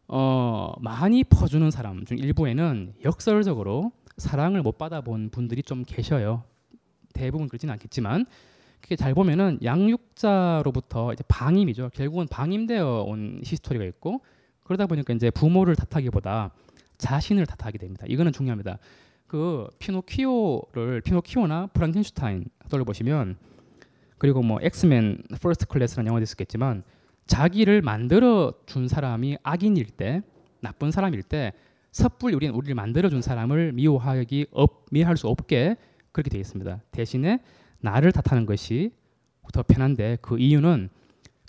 어, 많이 퍼주는 사람 중 일부에는 역설적으로 사랑을 못 받아본 분들이 좀 계셔요. 대부분 그렇지는 않겠지만 그게 잘 보면은 양육자로부터 이제 방임이죠. 결국은 방임되어 온 history가 있고 그러다 보니까 이제 부모를 탓하기보다 자신을 탓하게 됩니다. 이거는 중요합니다. 그 피노키오를 피노키오나 프랑켄슈타인 떠올려 보시면 그리고 뭐 엑스맨 퍼스트 클래스라는 영화도 있었겠지만 자기를 만들어 준 사람이 악인일 때 나쁜 사람일 때 섣불리 우리는 우리를 만들어 준 사람을 미워하기 없, 미워할 수 없게 그렇게 되어 있습니다. 대신에 나를 탓하는 것이 더 편한데 그 이유는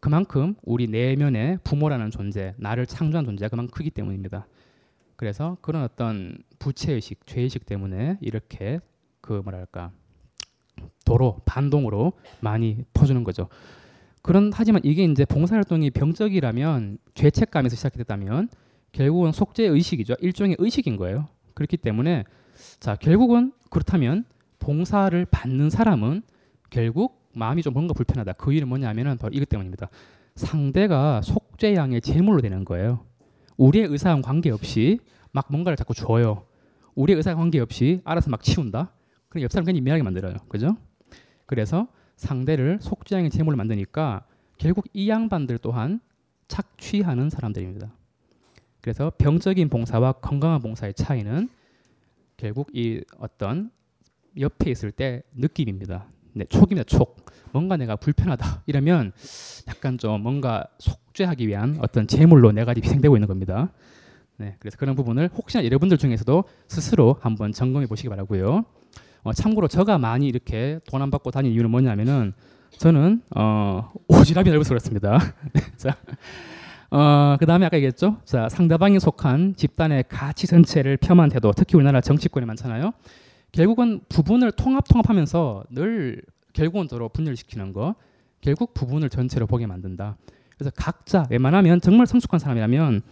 그만큼 우리 내면의 부모라는 존재, 나를 창조한 존재가 그만큼 크기 때문입니다. 그래서 그런 어떤 부채의식, 죄의식 때문에 이렇게 그 뭐랄까 도로 반동으로 많이 퍼주는 거죠. 그런 하지만 이게 이제 봉사활동이 병적이라면 죄책감에서 시작됐다면 결국은 속죄 의식이죠. 일종의 의식인 거예요. 그렇기 때문에 자 결국은 그렇다면 봉사를 받는 사람은 결국 마음이 좀 뭔가 불편하다. 그 이유는 뭐냐면은 바로 이것 때문입니다. 상대가 속죄양의 제물로 되는 거예요. 우리의 의사와 관계없이 막 뭔가를 자꾸 줘요. 우리의 의사와 관계 없이 알아서 막 치운다. 그럼 옆 사람 괜히 미안하게 만들어요. 그죠? 그래서 상대를 속죄양의 제물로 만드니까 결국 이 양반들 또한 착취하는 사람들입니다. 그래서 병적인 봉사와 건강한 봉사의 차이는 결국 이 어떤 옆에 있을 때 느낌입니다. 네, 촉입니다. 촉. 뭔가 내가 불편하다 이러면 약간 좀 뭔가 속죄하기 위한 어떤 제물로 내가 희생되고 있는 겁니다. 네, 그래서 그런 부분을 혹시나 여러분들 중에서도 스스로 한번 점검해 보시기 바라고요. 어, 참고로 저가 많이 이렇게 돈 안 받고 다니는 이유는 뭐냐면은 저는 어, 오지랖이 넓어서 그렇습니다. 자, 어, 그 다음에 아까 얘기했죠. 자, 상대방이 속한 집단의 가치 전체를 폄한 태도, 특히 우리나라 정치권이 많잖아요. 결국은 부분을 통합 통합하면서 늘 결국은 서로 분열시키는 거 결국 부분을 전체로 보게 만든다. 그래서 각자 웬만하면 정말 성숙한 사람이라면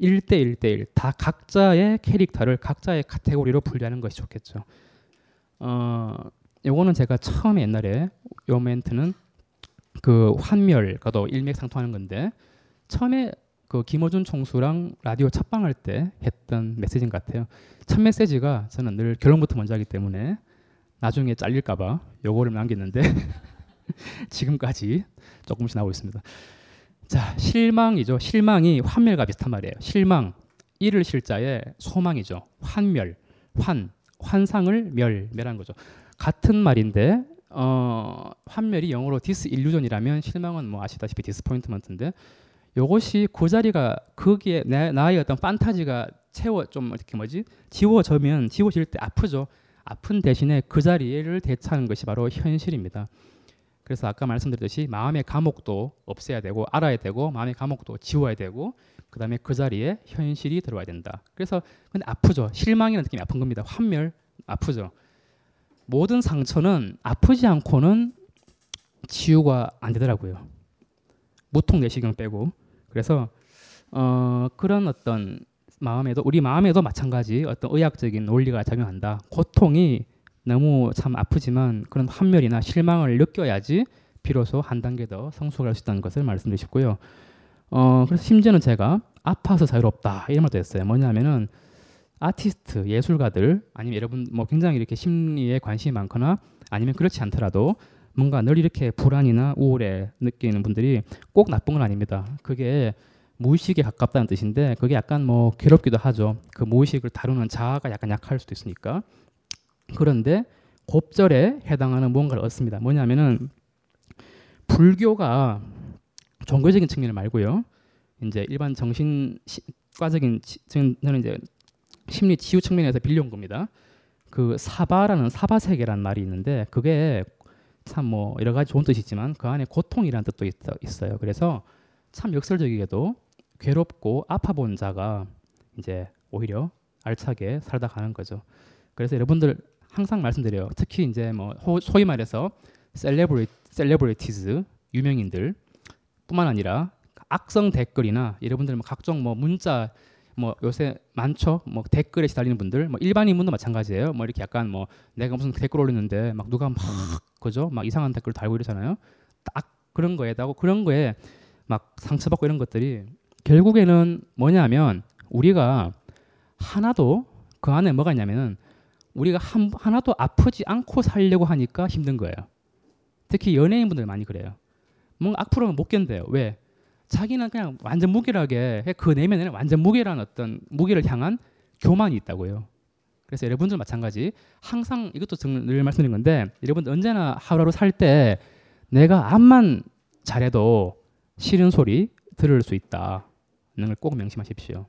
1대 1대1 다 각자의 캐릭터를 각자의 카테고리로 분리하는 것이 좋겠죠. 어, 요거는 제가 처음에 옛날에 요 멘트는 그 환멸과도 일맥상통하는 건데 처음에 그 김어준 총수랑 라디오 첫방할 때 했던 메시지인 것 같아요. 첫 메시지가 저는 늘 결론부터 먼저 하기 때문에 나중에 잘릴까봐 요거를 남겼는데 지금까지 조금씩 나오고 있습니다. 자 실망이죠. 실망이 환멸과 비슷한 말이에요. 실망 이를 실자의 소망이죠. 환멸 환 환상을 멸 멸한 거죠. 같은 말인데 어, 환멸이 영어로 디스일루전이라면 실망은 뭐 아시다시피 디스포인트먼트인데 요것이 그 자리가 거기에 내, 나의 어떤 판타지가 채워 좀 이렇게 뭐지 지워져면 지워질 때 아프죠. 아픈 대신에 그 자리를 대체하는 것이 바로 현실입니다. 그래서 아까 말씀드렸듯이 마음의 감옥도 없애야 되고 알아야 되고 마음의 감옥도 지워야 되고 그다음에 그 자리에 현실이 들어와야 된다. 그래서 근데 아프죠. 실망이라는 느낌이 아픈 겁니다. 환멸 아프죠. 모든 상처는 아프지 않고는 치유가 안 되더라고요. 무통 내시경 빼고 그래서 어, 그런 어떤 마음에도 우리 마음에도 마찬가지 어떤 의학적인 논리가 작용한다. 고통이 너무 참 아프지만 그런 환멸이나 실망을 느껴야지 비로소 한 단계 더 성숙할 수 있다는 것을 말씀드리고 싶고요. 어, 그래서 심지어는 제가 아파서 자유롭다 이런 말도 했어요. 뭐냐면은 아티스트, 예술가들 아니면 여러분 뭐 굉장히 이렇게 심리에 관심이 많거나 아니면 그렇지 않더라도 뭔가 늘 이렇게 불안이나 우울에 느끼는 분들이 꼭 나쁜 건 아닙니다. 그게 무의식에 가깝다는 뜻인데 그게 약간 뭐 괴롭기도 하죠. 그 무의식을 다루는 자아가 약간 약할 수도 있으니까. 그런데 곱절에 해당하는 무언가를 얻습니다. 뭐냐면은 불교가 종교적인 측면을 말고요. 이제 일반 정신 시, 과적인 치, 저는 이제 심리 치유 측면에서 빌려온 겁니다. 그 사바라는 사바 세계라는 말이 있는데 그게 참 뭐 여러 가지 좋은 뜻이 있지만 그 안에 고통이라는 뜻도 있, 어요 그래서 참 역설적이게도 괴롭고 아파 본 자가 이제 오히려 알차게 살다 가는 거죠. 그래서 여러분들 항상 말씀드려요. 특히 이제 뭐 소위 말해서 셀레브리 셀레브리티즈 유명인들 뿐만 아니라 악성 댓글이나 여러분들 뭐 각종 뭐 문자 뭐 요새 많죠. 뭐 댓글에 시달리는 분들, 뭐 일반인분도 마찬가지예요. 뭐 이렇게 약간 뭐 내가 무슨 댓글 올렸는데 막 누가 막 그죠? 막 이상한 댓글 달고 이러잖아요. 딱 그런 거에다가 그런 거에 막 상처받고 이런 것들이 결국에는 뭐냐면 우리가 하나도 그 안에 뭐가 있냐면은 우리가 한, 하나도 아프지 않고 살려고 하니까 힘든 거예요. 특히 연예인분들 많이 그래요. 뭔가 악플은 못 견뎌요. 왜? 자기는 그냥 완전 무결하게 그 내면에는 완전 무결한 어떤 무게를 향한 교만이 있다고요. 그래서 여러분들 마찬가지 항상 이것도 늘 말씀드린 건데 여러분들 언제나 하루하루 살 때 내가 암만 잘해도 싫은 소리 들을 수 있다는 걸 꼭 명심하십시오.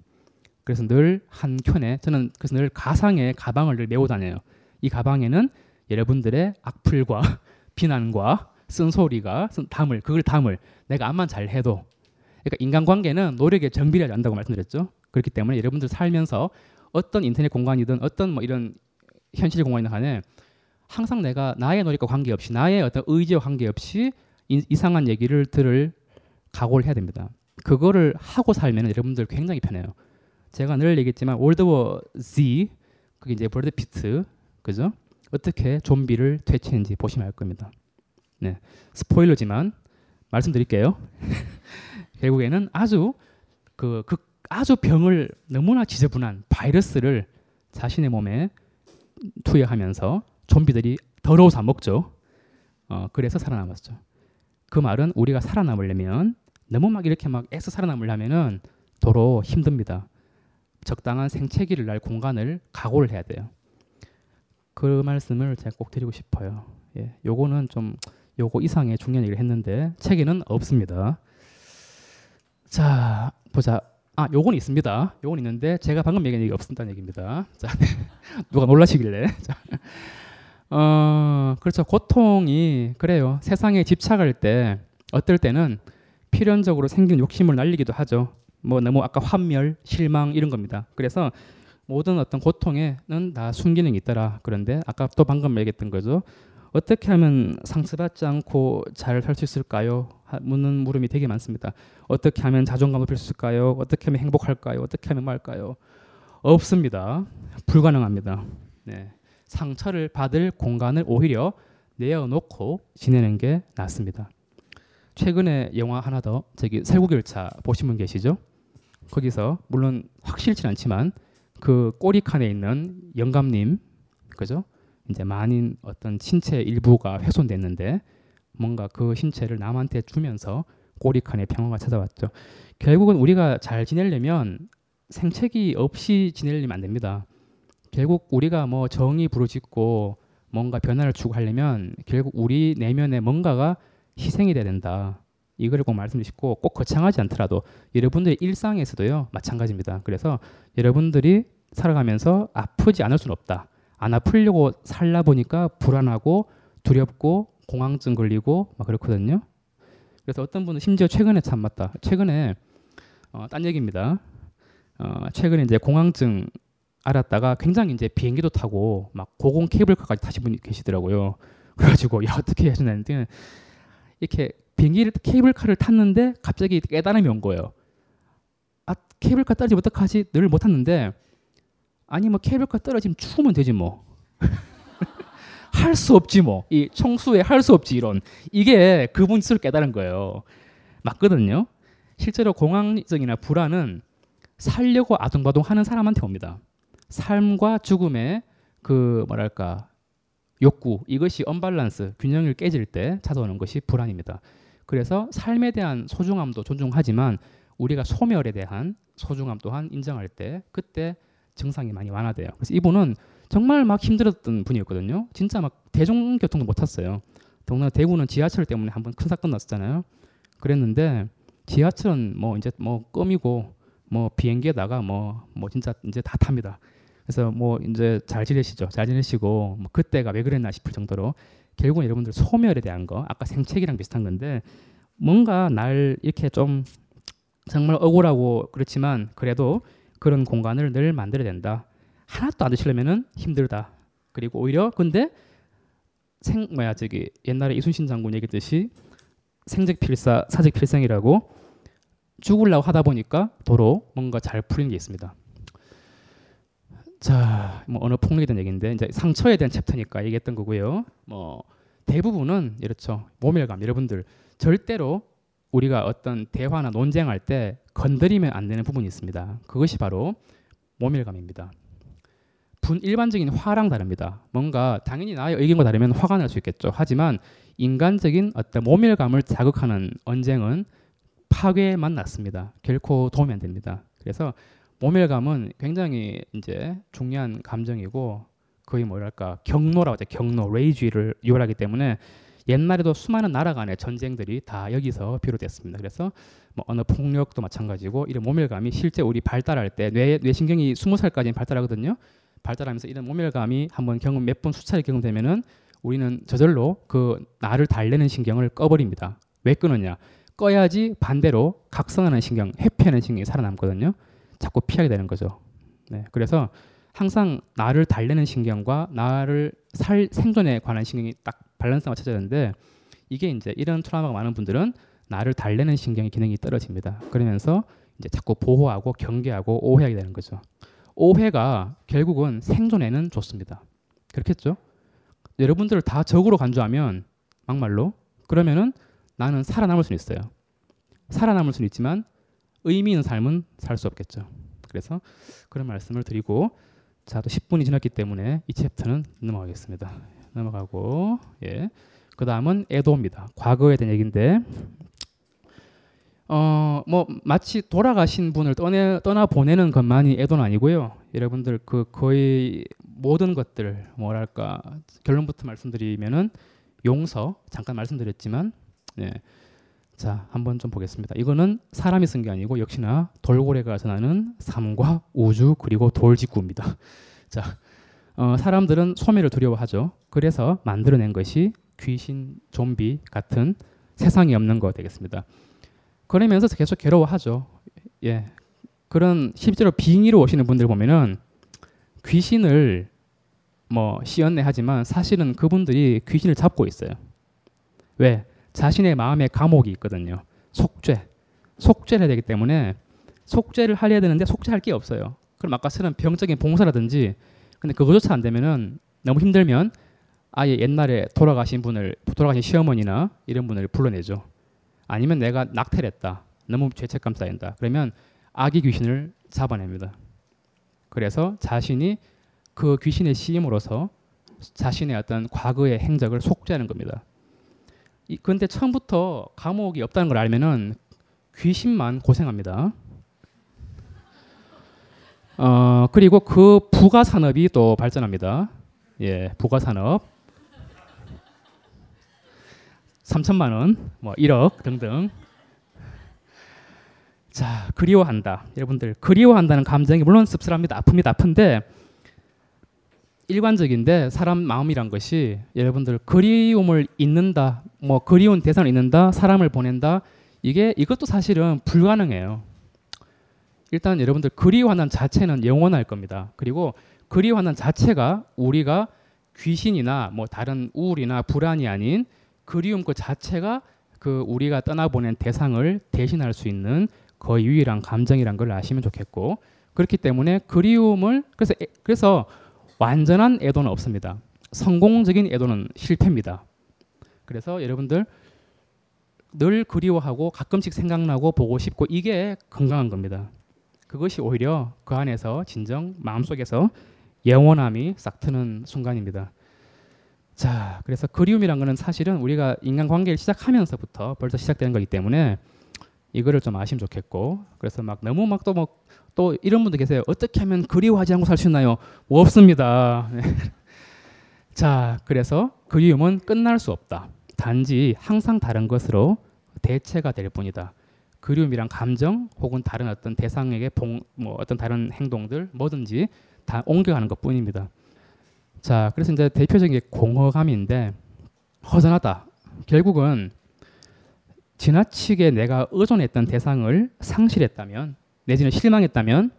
그래서 늘 한 켠에 저는 그래서 늘 가상의 가방을 늘 메고 다녀요. 이 가방에는 여러분들의 악플과 비난과 쓴소리가 담을 그걸 담을 내가 암만 잘 해도 그러니까 인간관계는 노력에 정비례하지 않는다고 말씀드렸죠. 그렇기 때문에 여러분들 살면서 어떤 인터넷 공간이든 어떤 뭐 이런 현실 공간이든 간에 항상 내가 나의 노력과 관계없이 나의 어떤 의지와 관계없이 이, 이상한 얘기를 들을 각오를 해야 됩니다. 그거를 하고 살면 여러분들 굉장히 편해요. 제가 늘 얘기했지만 월드워 Z 그게 이제 브래드 피트 그죠? 어떻게 좀비를 퇴치했는지 보시면 알 겁니다. 네 스포일러지만 말씀드릴게요. 결국에는 아주 그, 그 아주 병을 너무나 지저분한 바이러스를 자신의 몸에 투여하면서 좀비들이 더러워서 안 먹죠. 어, 그래서 살아남았죠. 그 말은 우리가 살아남으려면 너무 막 이렇게 막 애써 살아남으려면은 도로 힘듭니다. 적당한 생채기를 날 공간을 각오를 해야 돼요. 그 말씀을 제가 꼭 드리고 싶어요. 예, 요거는 좀 요거 이상의 중요한 얘기를 했는데 책에는 없습니다. 자 보자. 아 요건 있습니다. 요건 있는데 제가 방금 얘기한 얘기 없었다는 얘기입니다. 자 누가 놀라시길래. 자. 어 그렇죠. 고통이 그래요. 세상에 집착할 때 어떨 때는 필연적으로 생긴 욕심을 날리기도 하죠. 뭐 너무 아까 환멸, 실망 이런 겁니다. 그래서 모든 어떤 고통에는 다 순기능이 있더라. 그런데 아까 또 방금 얘기했던 거죠. 어떻게 하면 상처받지 않고 잘 살 수 있을까요? 묻는 물음이 되게 많습니다. 어떻게 하면 자존감 높일 수 있을까요? 어떻게 하면 행복할까요? 어떻게 하면 말까요? 없습니다. 불가능합니다. 네. 상처를 받을 공간을 오히려 내어놓고 지내는 게 낫습니다. 최근에 영화 하나 더 저기 설국열차 보신 분 계시죠? 거기서 물론 확실치 않지만 그 꼬리칸에 있는 영감님 그죠? 이제 만인 어떤 신체 일부가 훼손됐는데 뭔가 그 신체를 남한테 주면서 꼬리칸에 평화가 찾아왔죠. 결국은 우리가 잘 지내려면 생채기 없이 지내려면 안 됩니다. 결국 우리가 뭐 정이 부르짖고 뭔가 변화를 추구하려면 결국 우리 내면에 뭔가가 희생이 돼야 된다. 이걸 꼭 말씀드리고 꼭 거창하지 않더라도 여러분들의 일상에서도요 마찬가지입니다. 그래서 여러분들이 살아가면서 아프지 않을 수는 없다. 안 아프려고 살다 보니까 불안하고 두렵고 공황증 걸리고 막 그렇거든요. 그래서 어떤 분은 심지어 최근에 참 맞다. 최근에 어, 딴 얘기입니다. 어, 최근에 이제 공황증 알았다가 굉장히 이제 비행기도 타고 막 고공 케이블카까지 타신 분이 계시더라고요. 그래가지고 야 어떻게 하셨는데 이렇게 비행기를 케이블카를 탔는데 갑자기 깨달음이 온 거예요. 아 케이블카 떨어지면 어떡하지? 늘 못 탔는데 아니 뭐 케이블카 떨어지면 추우면 되지 뭐. 할 수 없지 뭐. 이 청수에 할 수 없지 이런. 이게 그분 스스로 깨달은 거예요. 맞거든요. 실제로 공황증이나 불안은 살려고 아둥바둥하는 사람한테 옵니다. 삶과 죽음의 그 뭐랄까 욕구 이것이 언밸런스 균형을 깨질 때 찾아오는 것이 불안입니다. 그래서 삶에 대한 소중함도 존중하지만 우리가 소멸에 대한 소중함 또한 인정할 때 그때 증상이 많이 완화돼요. 그래서 이분은 정말 막 힘들었던 분이었거든요. 진짜 막 대중교통도 못 탔어요. 더구나 대구는 지하철 때문에 한번 큰 사건 났었잖아요. 그랬는데 지하철은 뭐 이제 뭐 껌이고 뭐 비행기에다가 뭐뭐 진짜 이제 다 탑니다. 그래서 뭐 이제 잘 지내시죠. 잘 지내시고 뭐 그때가 왜 그랬나 싶을 정도로 결국은 여러분들 소멸에 대한 거 아까 생책이랑 비슷한 건데 뭔가 날 이렇게 좀 정말 억울하고 그렇지만 그래도 그런 공간을 늘 만들어야 된다. 하나도 안 드시려면은 힘들다. 그리고 오히려 근데 생 뭐야 저기 옛날에 이순신 장군 얘기했듯이 생직필사 사직필생이라고 죽으려고 하다 보니까 도로 뭔가 잘 풀리는 게 있습니다. 자, 뭐 어느 폭력에 대한 얘기인데 이제 상처에 대한 챕터니까 얘기했던 거고요. 뭐 대부분은 이렇죠. 모멸감 여러분들 절대로 우리가 어떤 대화나 논쟁할 때 건드리면 안 되는 부분이 있습니다. 그것이 바로 모멸감입니다. 분 일반적인 화랑 다릅니다. 뭔가 당연히 나의 의견과 다르면 화가 날 수 있겠죠. 하지만 인간적인 어떤 모멸감을 자극하는 언쟁은 파괴만 났습니다. 결코 도움이 안 됩니다. 그래서 모멸감은 굉장히 이제 중요한 감정이고 거의 뭐랄까 경노라고 하죠. 경노, 레이지를 유발하기 때문에 옛날에도 수많은 나라 간의 전쟁들이 다 여기서 비롯됐습니다. 그래서 뭐 어느 폭력도 마찬가지고 이런 모멸감이 실제 우리 발달할 때 뇌 뇌신경이 스무 살까지 발달하거든요. 발달하면서 이런 모멸감이 한번 경험 몇 번 수차례 경험되면은 우리는 저절로 그 나를 달래는 신경을 꺼버립니다. 왜 끊었냐? 꺼야지 반대로 각성하는 신경, 회피하는 신경이 살아남거든요. 자꾸 피하게 되는 거죠. 네, 그래서 항상 나를 달래는 신경과 나를 살 생존에 관한 신경이 딱 밸런스가 맞춰져야 되는데 이게 이제 이런 트라우마가 많은 분들은 나를 달래는 신경의 기능이 떨어집니다. 그러면서 이제 자꾸 보호하고 경계하고 오해하게 되는 거죠. 오해가 결국은 생존에는 좋습니다. 그렇겠죠? 여러분들을 다 적으로 간주하면 막말로 그러면은 나는 살아남을 수는 있어요. 살아남을 수는 있지만 의미 있는 삶은 살 수 없겠죠. 그래서 그런 말씀을 드리고 자, 또 10분이 지났기 때문에 이 챕터는 넘어가겠습니다. 넘어가고 예. 그다음은 애도입니다. 과거에 대한 얘기인데 어, 뭐 마치 돌아가신 분을 떠내 떠나 보내는 것만이 애도는 아니고요. 여러분들 그 거의 모든 것들 뭐랄까 결론부터 말씀드리면은 용서 잠깐 말씀드렸지만 네. 자, 한번 좀 보겠습니다. 이거는 사람이 쓴 게 아니고 역시나 돌고래가 전하는 삶과 우주 그리고 돌직구입니다. 자, 어, 사람들은 소멸을 두려워하죠. 그래서 만들어낸 것이 귀신, 좀비 같은 세상이 없는 거 되겠습니다. 그러면서 계속 괴로워하죠. 예, 그런 실제로 빙의로 오시는 분들 보면은 귀신을 뭐 시연내 하지만 사실은 그분들이 귀신을 잡고 있어요. 왜? 자신의 마음에 감옥이 있거든요. 속죄. 속죄를 해야 되기 때문에 속죄를 하려야 되는데 속죄할 게 없어요. 그럼 아까 쓰는 병적인 봉사라든지 근데 그거조차 안 되면은 너무 힘들면 아예 옛날에 돌아가신 분을 돌아가신 시어머니나 이런 분을 불러내죠. 아니면 내가 낙태를 했다. 너무 죄책감 쌓인다. 그러면 아기 귀신을 잡아냅니다. 그래서 자신이 그 귀신의 시임으로서 자신의 어떤 과거의 행적을 속죄하는 겁니다. 이, 근데 처음부터 감옥이 없다는 걸 알면은 귀신만 고생합니다. 어, 그리고 그 부가 산업이 또 발전합니다. 예, 부가 산업. 3천만 원, 뭐 1억 등등. 자, 그리워한다. 여러분들, 그리워한다는 감정이 물론 씁쓸합니다. 아픕니다. 아픈데 일관적인데 사람 마음이란 것이 여러분들 그리움을 잊는다, 뭐 그리운 대상을 잊는다, 사람을 보낸다. 이게 이것도 사실은 불가능해요. 일단 여러분들 그리워하는 자체는 영원할 겁니다. 그리고 그리워하는 자체가 우리가 귀신이나 뭐 다른 우울이나 불안이 아닌 그리움 그 자체가 그 우리가 떠나보낸 대상을 대신할 수 있는 거의 유일한 감정이란 걸 아시면 좋겠고 그렇기 때문에 그리움을 그래서 애, 그래서 완전한 애도는 없습니다. 성공적인 애도는 실패입니다. 그래서 여러분들 늘 그리워하고 가끔씩 생각나고 보고 싶고 이게 건강한 겁니다. 그것이 오히려 그 안에서 진정 마음속에서 영원함이 싹 트는 순간입니다. 자, 그래서 그리움이란 거는 사실은 우리가 인간관계를 시작하면서부터 벌써 시작되는 거기 때문에 이거를 좀 아시면 좋겠고 그래서 막 너무 막또뭐또 이런 분들 계세요. 어떻게 하면 그리워하지 않고 살 수 있나요? 뭐 없습니다. 네. 자, 그래서 그리움은 끝날 수 없다. 단지 항상 다른 것으로 대체가 될 뿐이다. 그리움이란 감정 혹은 다른 어떤 대상에게 봉, 뭐 어떤 다른 행동들 뭐든지 다 옮겨가는 것 뿐입니다. 자, 그래서 이제 대표적인 게 공허감인데 허전하다. 결국은 지나치게 내가 의존했던 대상을 상실했다면 내지는 실망했다면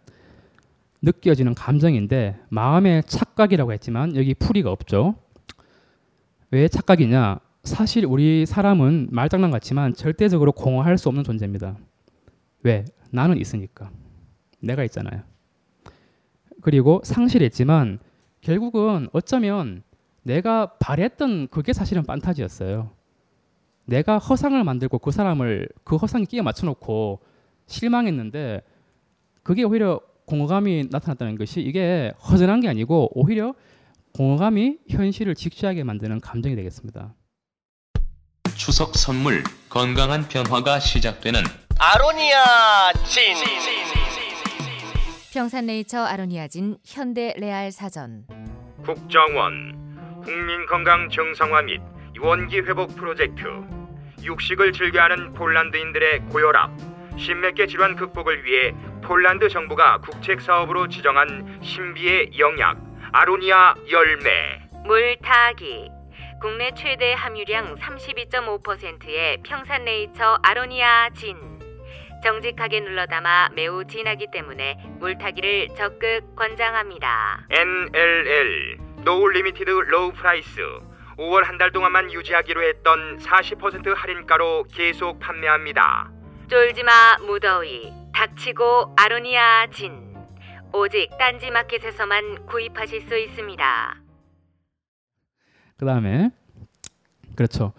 느껴지는 감정인데 마음의 착각이라고 했지만 여기 풀이가 없죠. 왜 착각이냐? 사실 우리 사람은 말장난 같지만 절대적으로 공허할 수 없는 존재입니다. 왜? 나는 있으니까. 내가 있잖아요. 그리고 상실했지만 결국은 어쩌면 내가 바랬던 그게 사실은 판타지였어요. 내가 허상을 만들고 그 사람을 그 허상에 끼워 맞춰놓고 실망했는데 그게 오히려 공허감이 나타났다는 것이 이게 허전한 게 아니고 오히려 공허감이 현실을 직시하게 만드는 감정이 되겠습니다. 추석 선물 건강한 변화가 시작되는 아로니아 진. 평산네이처 아로니아 진 현대 레알 사전. 국정원 국민 건강 정상화 및 원기 회복 프로젝트 육식을 즐겨하는 폴란드인들의 고혈압 심맥계 질환 극복을 위해 폴란드 정부가 국책 사업으로 지정한 신비의 영약 아로니아 열매. 물타기 국내 최대 함유량 32.5%의 평산네이처 아로니아 진 정직하게 눌러 담아 매우 진하기 때문에 물타기를 적극 권장합니다. NLL No Limited Low Price 5월 한 달 동안만 유지하기로 했던 40% 할인가로 계속 판매합니다. 쫄지마 무더위 닥치고 아로니아 진 오직 딴지마켓에서만 구입하실 수 있습니다. 그 다음에 그렇죠.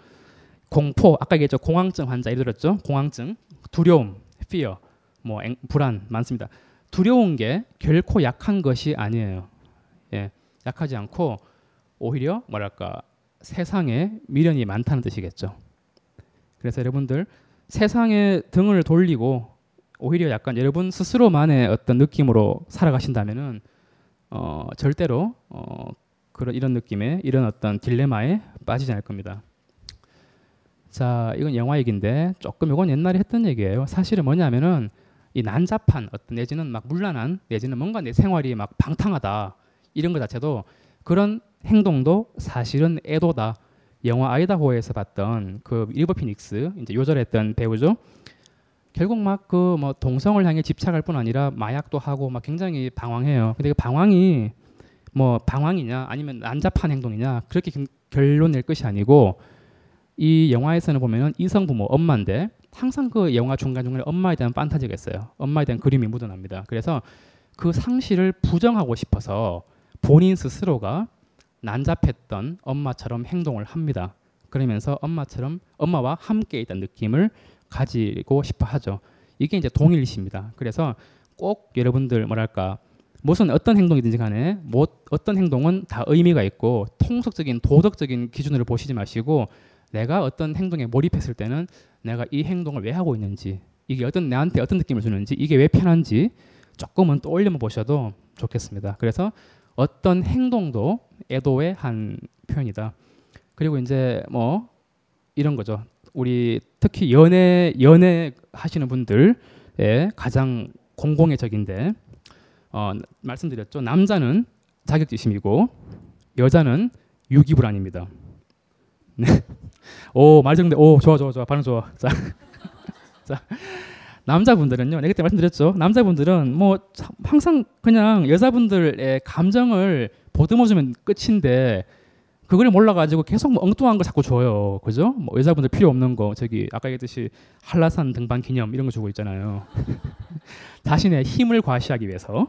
공포 아까 얘기했죠. 공황증 환자 예를 들었죠. 공황증, 두려움, fear, 뭐 앵- 불안 많습니다. 두려운 게 결코 약한 것이 아니에요. 예, 약하지 않고 오히려 뭐랄까 세상에 미련이 많다는 뜻이겠죠. 그래서 여러분들 세상에 등을 돌리고 오히려 약간 여러분 스스로만의 어떤 느낌으로 살아가신다면은 어, 절대로 어, 그런 이런 느낌의 이런 어떤 딜레마에 빠지지 않을 겁니다. 자, 이건 영화 얘기인데 조금 이건 옛날에 했던 얘기예요. 사실은 뭐냐면은 이 난잡한 어떤 내지는 막 문란한 내지는 뭔가 내 생활이 막 방탕하다 이런 것 자체도 그런 행동도 사실은 애도다. 영화 아이다호에서 봤던 그 리버 피닉스 이제 요절했던 배우죠. 결국 막 그 뭐 동성을 향해 집착할 뿐 아니라 마약도 하고 막 굉장히 방황해요. 근데 그 방황이 뭐 방황이냐 아니면 난잡한 행동이냐 그렇게 경- 결론 낼 것이 아니고 이 영화에서는 보면은 이성 부모 엄마인데 항상 그 영화 중간 중간에 엄마에 대한 판타지가 있어요. 엄마에 대한 그림이 묻어납니다. 그래서 그 상실을 부정하고 싶어서 본인 스스로가 난잡했던 엄마처럼 행동을 합니다. 그러면서 엄마처럼 엄마와 함께 있다는 느낌을 가지고 싶어 하죠. 이게 이제 동일시입니다. 그래서 꼭 여러분들 뭐랄까 무슨 어떤 행동이든지 간에 뭐 어떤 행동은 다 의미가 있고 통속적인 도덕적인 기준으로 보시지 마시고 내가 어떤 행동에 몰입했을 때는 내가 이 행동을 왜 하고 있는지 이게 어떤 나한테 어떤 느낌을 주는지 이게 왜 편한지 조금은 떠올려 보셔도 좋겠습니다. 그래서 어떤 행동도 애도의 한 표현이다. 그리고 이제 뭐 이런 거죠. 우리 특히 연애 연애 하시는 분들의 가장 공공의 적인데 어, 말씀드렸죠. 남자는 자격지심이고 여자는 유기불안입니다. 네. 오 말 정대. 오 좋아 좋아 좋아 반응 좋아. 자, 자 남자분들은요. 내가 그때 말씀드렸죠. 남자분들은 뭐 참- 항상 그냥 여자분들의 감정을 보듬어 주면 끝인데 그걸 몰라 가지고 계속 뭐 엉뚱한 거 자꾸 줘요. 그죠? 뭐 여자분들 필요 없는 거 저기 아까 얘기했듯이 한라산 등반 기념 이런 거 주고 있잖아요. 자신의 힘을 과시하기 위해서.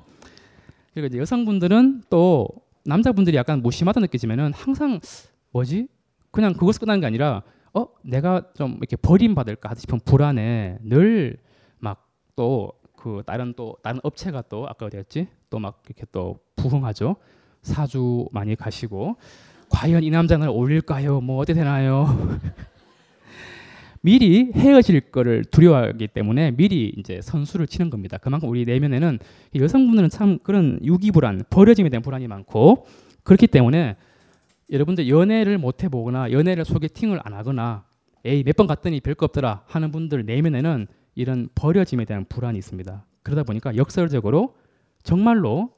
그리고 이제 여성분들은 또 남자분들이 약간 무심하다 느껴지면은 항상 뭐지? 그냥 그것을 끝나는 게 아니라 어 내가 좀 이렇게 버림받을까 하듯 싶은 불안에 늘막 또 그 다른 또 다른 업체가 또 아까 어디였지? 또 막 이렇게 또 부흥하죠. 사주 많이 가시고 과연 이 남자는 어울릴까요? 뭐 어떻게 되나요? 미리 헤어질 거를 두려워하기 때문에 미리 이제 선수를 치는 겁니다. 그만큼 우리 내면에는 이 여성분들은 참 그런 유기 불안, 버려짐에 대한 불안이 많고 그렇기 때문에 여러분들 연애를 못 해보거나 연애를 소개팅을 안 하거나 에이 몇 번 갔더니 별거 없더라 하는 분들 내면에는 이런 버려짐에 대한 불안이 있습니다. 그러다 보니까 역설적으로 정말로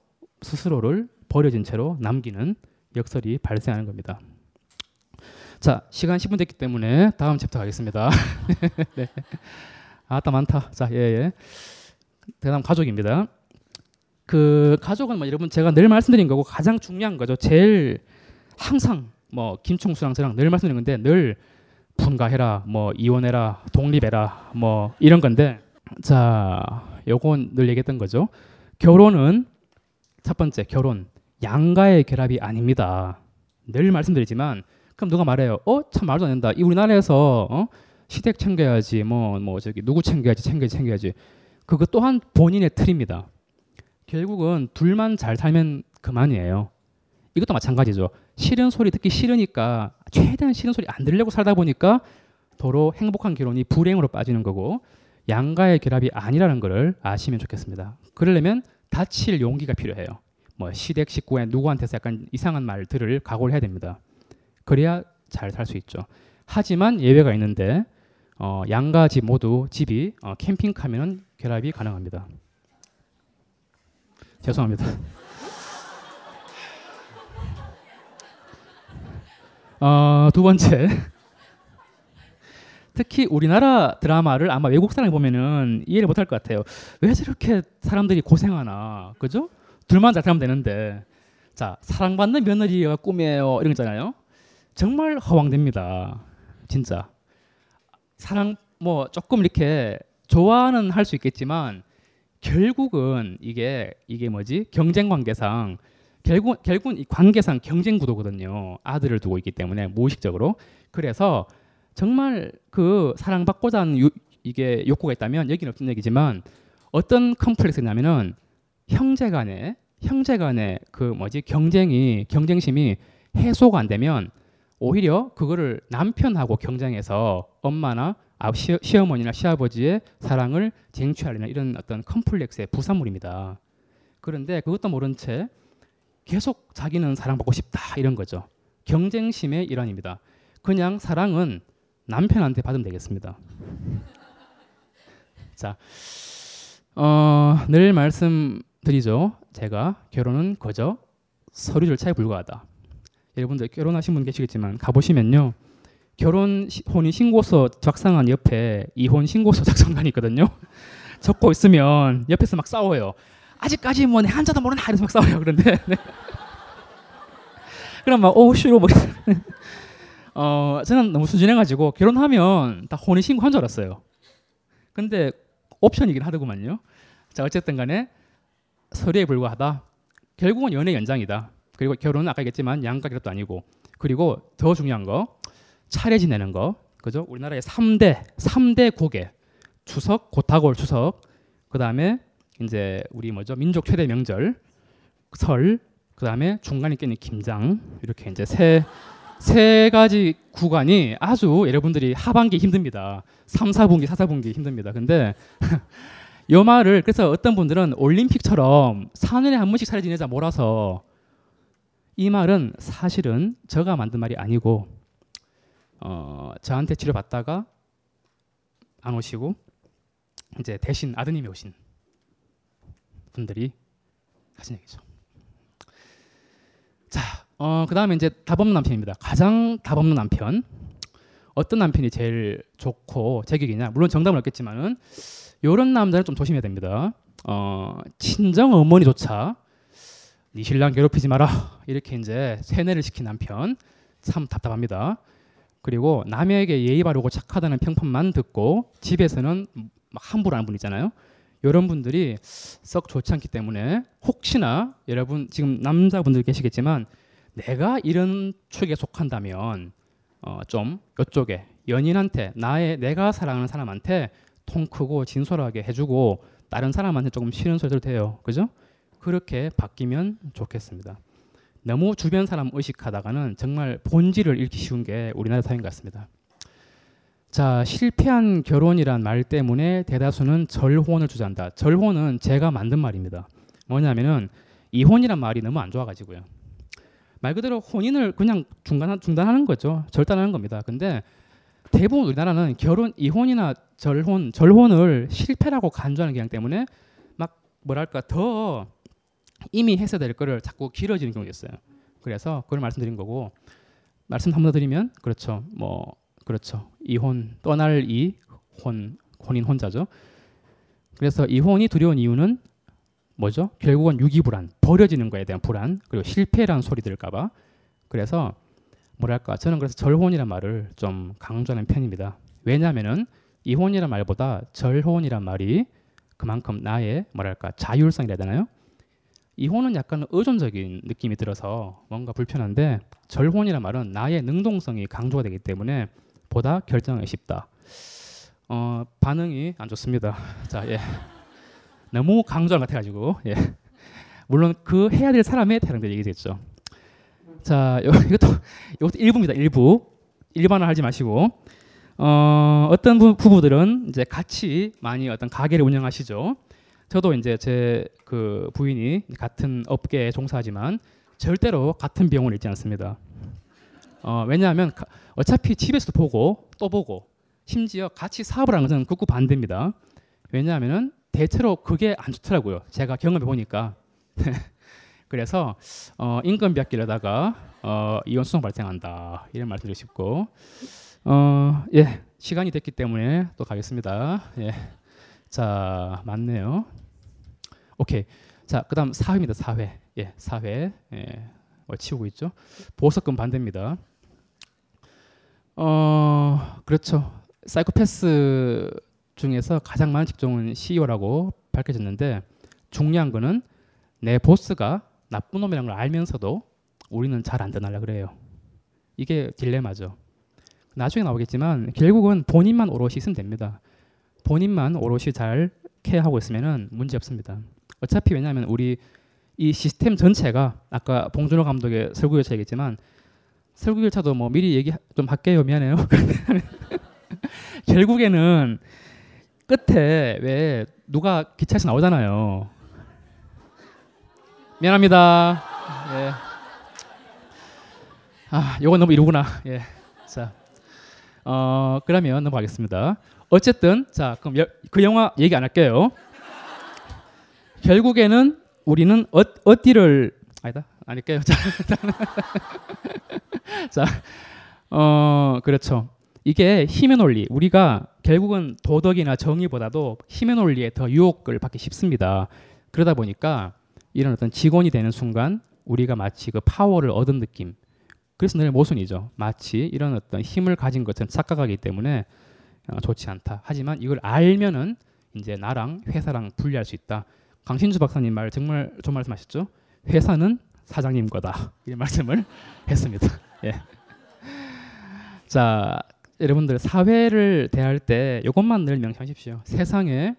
스스로를 버려진 채로 남기는 역설이 발생하는 겁니다. 자, 시간 10분 됐기 때문에 다음 챕터 가겠습니다. 네. 아따 많다. 자, 예, 예. 그다음 가족입니다. 그 가족은 뭐 여러분 제가 늘 말씀드린 거고 가장 중요한 거죠. 제일 항상 뭐 김총수랑 저랑 늘 말씀드린 건데 늘 분가해라, 뭐 이혼해라, 독립해라, 뭐 이런 건데 자, 요건 늘 얘기했던 거죠. 결혼은 첫 번째 결혼 양가의 결합이 아닙니다. 늘 말씀드리지만 그럼 누가 말해요? 어, 참 말도 안 된다. 이 우리나라에서 어? 시댁 챙겨야지, 뭐, 뭐 저기 누구 챙겨야지, 챙겨야지, 챙겨야지. 그것 또한 본인의 틀입니다. 결국은 둘만 잘 살면 그만이에요. 이것도 마찬가지죠. 싫은 소리 듣기 싫으니까 최대한 싫은 소리 안 들려고 살다 보니까 도로 행복한 결혼이 불행으로 빠지는 거고 양가의 결합이 아니라는 것을 아시면 좋겠습니다. 그러려면 다칠 용기가 필요해요. 뭐 시댁 식구에 누구한테서 약간 이상한 말 들을 각오를 해야 됩니다. 그래야 잘 살 수 있죠. 하지만 예외가 있는데 어, 양가 집 모두 집이 어, 캠핑카면은 결합이 가능합니다. 죄송합니다. 어, 두 번째 특히 우리나라 드라마를 아마 외국 사람이 보면은 이해를 못할 것 같아요. 왜 저렇게 사람들이 고생하나, 그죠? 둘만 잘 살면 되는데, 자 사랑받는 며느리가 꿈이에요 이런 거잖아요. 정말 허황됩니다. 진짜 사랑 뭐 조금 이렇게 좋아는 할 수 있겠지만 결국은 이게 이게 뭐지 경쟁 관계상 결국 결국은 이 관계상 경쟁 구도거든요. 아들을 두고 있기 때문에 무의식적으로 그래서 정말 그 사랑받고자 하는 유, 이게 욕구가 있다면 여기는 없는 얘기지만 어떤 컴플렉스냐면은 형제 간에 형제 간의 그 뭐지 경쟁이 경쟁심이 해소가 안 되면 오히려 그거를 남편하고 경쟁해서 엄마나 아, 시, 시어머니나 시아버지의 사랑을 쟁취하려는 이런 어떤 컴플렉스의 부산물입니다. 그런데 그것도 모른 채 계속 자기는 사랑받고 싶다 이런 거죠. 경쟁심의 일환입니다. 그냥 사랑은 남편한테 받으면 되겠습니다. 자, 어, 늘 말씀드리죠. 제가 결혼은 거저 서류 절차에 불과하다. 여러분들 결혼하신 분 계시겠지만 가보시면요. 결혼 혼인 신고서 작성한 옆에 이혼 신고서 작성관이 있거든요. 적고 있으면 옆에서 막 싸워요. 아직까지 뭐 한자도 모르는 하면서 막 싸워요. 그런데 네. 그럼 막오 싫어 뭐 어, 저는 너무 순진해가지고 결혼하면 다 혼인 신고한 줄 알았어요. 근데 옵션이긴 하더구만요. 자 어쨌든 간에 서류에 불과하다. 결국은 연애 연장이다. 그리고 결혼은 아까 얘기했지만 양가 결합도 아니고 그리고 더 중요한 거 차례 지내는 거 그죠? 우리나라의 3대 3대 고개 추석 고타골 추석 그다음에 이제 우리 뭐죠? 민족 최대 명절 설 그다음에 중간에 끼는 김장 이렇게 이제 세 세 가지 구간이 아주 여러분들이 하반기 힘듭니다. 3, 4분기, 4, 4분기 힘듭니다. 근데 요 말을 그래서 어떤 분들은 올림픽처럼 4년에 한 번씩 차례 지내자 몰아서 이 말은 사실은 제가 만든 말이 아니고 어, 저한테 치료 받다가 안 오시고 이제 대신 아드님이 오신 분들이 하신 얘기죠. 자, 어, 그 다음에 이제 답 없는 남편입니다. 가장 답 없는 남편. 어떤 남편이 제일 좋고 제격이냐? 물론 정답은 없겠지만은 이런 남자는 좀 조심해야 됩니다. 어, 친정 어머니조차 네 신랑 괴롭히지 마라 이렇게 이제 세뇌를 시킨 남편 참 답답합니다. 그리고 남에게 예의 바르고 착하다는 평판만 듣고 집에서는 막 함부로 하는 분 있잖아요. 이런 분들이 썩 좋지 않기 때문에 혹시나 여러분 지금 남자분들 계시겠지만 내가 이런 축에 속한다면 어, 좀 이쪽에 연인한테 나의 내가 사랑하는 사람한테 통 크고 진솔하게 해주고 다른 사람한테 조금 싫은 소리 들도 돼요. 그죠? 그렇게 바뀌면 좋겠습니다. 너무 주변 사람 의식하다가는 정말 본질을 잃기 쉬운 게 우리나라 사회인 것 같습니다. 자, 실패한 결혼이란 말 때문에 대다수는 절혼을 주장한다. 절혼은 제가 만든 말입니다. 뭐냐면은 이혼이란 말이 너무 안 좋아가지고요. 말 그대로 혼인을 그냥 중단 중단하는 거죠. 절단하는 겁니다. 근데 대부분 우리나라는 결혼 이혼이나 절혼 절혼을 실패라고 간주하는 경향 때문에 막 뭐랄까 더 이미 했어야 될 거를 자꾸 길어지는 경우가 있어요. 그래서 그걸 말씀드린 거고 말씀 한 번 더 드리면 그렇죠. 뭐 그렇죠. 이혼 떠날 이혼 혼인 혼자죠. 그래서 이혼이 두려운 이유는 뭐죠? 결국은 유기불안, 버려지는 거에 대한 불안, 그리고 실패라는 소리 들을까봐. 그래서 뭐랄까 저는 그래서 절혼이란 말을 좀 강조하는 편입니다. 왜냐하면은 이혼이란 말보다 절혼이란 말이 그만큼 나의 뭐랄까 자율성이라 되나요? 이혼은 약간 의존적인 느낌이 들어서 뭔가 불편한데 절혼이란 말은 나의 능동성이 강조가 되기 때문에 보다 결정하기 쉽다. 어, 반응이 안 좋습니다. 자, 예. 너무 강조한 것 같아가지고, 예. 물론 그 해야 될 사람의 태양들 얘기겠죠. 자, 요- 이것도 이것도 일부입니다. 일부 일반화 하지 마시고 어, 어떤 부, 부부들은 이제 같이 많이 어떤 가게를 운영하시죠. 저도 이제 제 그 부인이 같은 업계에 종사하지만 절대로 같은 병원을 있지 않습니다. 어, 왜냐하면 가- 어차피 집에서도 보고 또 보고 심지어 같이 사업을 하는 것은 극구 반대입니다. 왜냐하면은 대체로 그게 안 좋더라고요. 제가 경험해 보니까. 그래서 어, 인건비 아끼려다가 어, 이혼 소송 발생한다 이런 말씀드리고 싶고 어, 예 시간이 됐기 때문에 또 가겠습니다. 예, 자 맞네요. 오케이 자 그다음 사회입니다. 사회 예 사회 예 어, 치우고 있죠. 보석금 반대입니다. 어 그렇죠. 사이코패스 중에서 가장 많은 직종은 CEO라고 밝혀졌는데 중요한 거는 내 보스가 나쁜 놈이라는 걸 알면서도 우리는 잘안 전하려 그래요. 이게 딜레마죠. 나중에 나오겠지만 결국은 본인만 오롯이 있으면 됩니다. 본인만 오롯이 잘 케어하고 있으면은 문제 없습니다. 어차피 왜냐하면 우리 이 시스템 전체가 아까 봉준호 감독의 설국 열차 얘기했지만 설국 열차도 뭐 미리 얘기 좀 할게요 미안해요. 결국에는 끝에 왜 누가 기차에서 나오잖아요. 미안합니다. 예. 아, 요건 너무 이루구나. 예. 자, 어 그러면 넘어가겠습니다. 어쨌든 자 그럼 여, 그 영화 얘기 안 할게요. 결국에는 우리는 어, 어디를 아니다 안 할게요. 자, 자, 어 그렇죠. 이게 힘의 논리. 우리가 결국은 도덕이나 정의보다도 힘의 논리에 더 유혹을 받기 쉽습니다. 그러다 보니까 이런 어떤 직원이 되는 순간 우리가 마치 그 파워를 얻은 느낌. 그래서 늘 모순이죠. 마치 이런 어떤 힘을 가진 것처럼 착각하기 때문에 어, 좋지 않다. 하지만 이걸 알면은 이제 나랑 회사랑 분리할 수 있다. 강신주 박사님 말 정말 좋은 말씀하셨죠. 회사는 사장님 거다. 이런 말씀을 했습니다. 예. 자, 여러분들 사회를 대할 때 이것만 늘 명심하십시오. 세상에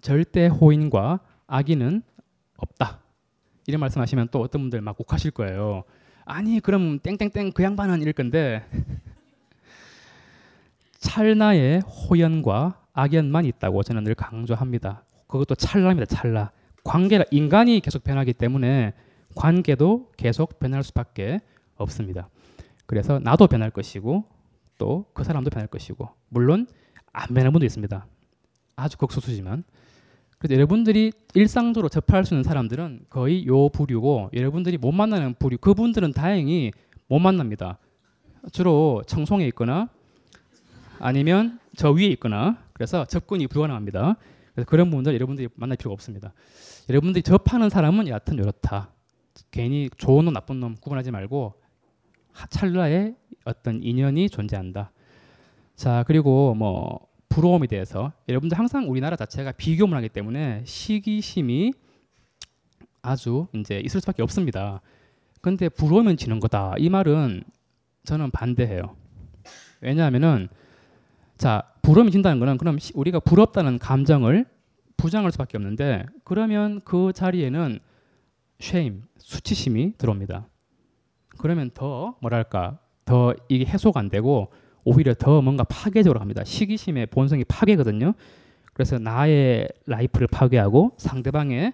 절대 호인과 악인은 없다. 이런 말씀하시면 또 어떤 분들 막 욱하실 거예요. 아니 그럼 땡땡땡 그 양반은 이럴 건데 찰나의 호연과 악연만 있다고 저는 늘 강조합니다. 그것도 찰나입니다. 찰나. 관계라 인간이 계속 변하기 때문에 관계도 계속 변할 수밖에 없습니다. 그래서 나도 변할 것이고 또 그 사람도 변할 것이고 물론 안 변할 분도 있습니다. 아주 극소수지만 그래서 여러분들이 일상적으로 접할 수 있는 사람들은 거의 요 부류고 여러분들이 못 만나는 부류 그분들은 다행히 못 만납니다. 주로 청송에 있거나 아니면 저 위에 있거나 그래서 접근이 불가능합니다. 그래서 그런 분들 여러분들이 만날 필요가 없습니다. 여러분들이 접하는 사람은 여하튼 이렇다. 괜히 좋은 놈 나쁜 놈 구분하지 말고 하- 찰나의 어떤 인연이 존재한다. 자 그리고 뭐 부러움에 대해서 여러분들 항상 우리나라 자체가 비교 문화이기 때문에 시기심이 아주 이제 있을 수밖에 없습니다. 근데 부러우면 지는 거다. 이 말은 저는 반대해요. 왜냐하면은 자 부러움이 진다는 거는 그럼 시- 우리가 부럽다는 감정을 부정할 수밖에 없는데 그러면 그 자리에는 쉐임 수치심이 들어옵니다. 그러면 더 뭐랄까 더 이게 해소가 안 되고 오히려 더 뭔가 파괴적으로 갑니다. 시기심의 본성이 파괴거든요. 그래서 나의 life를 파괴하고 상대방의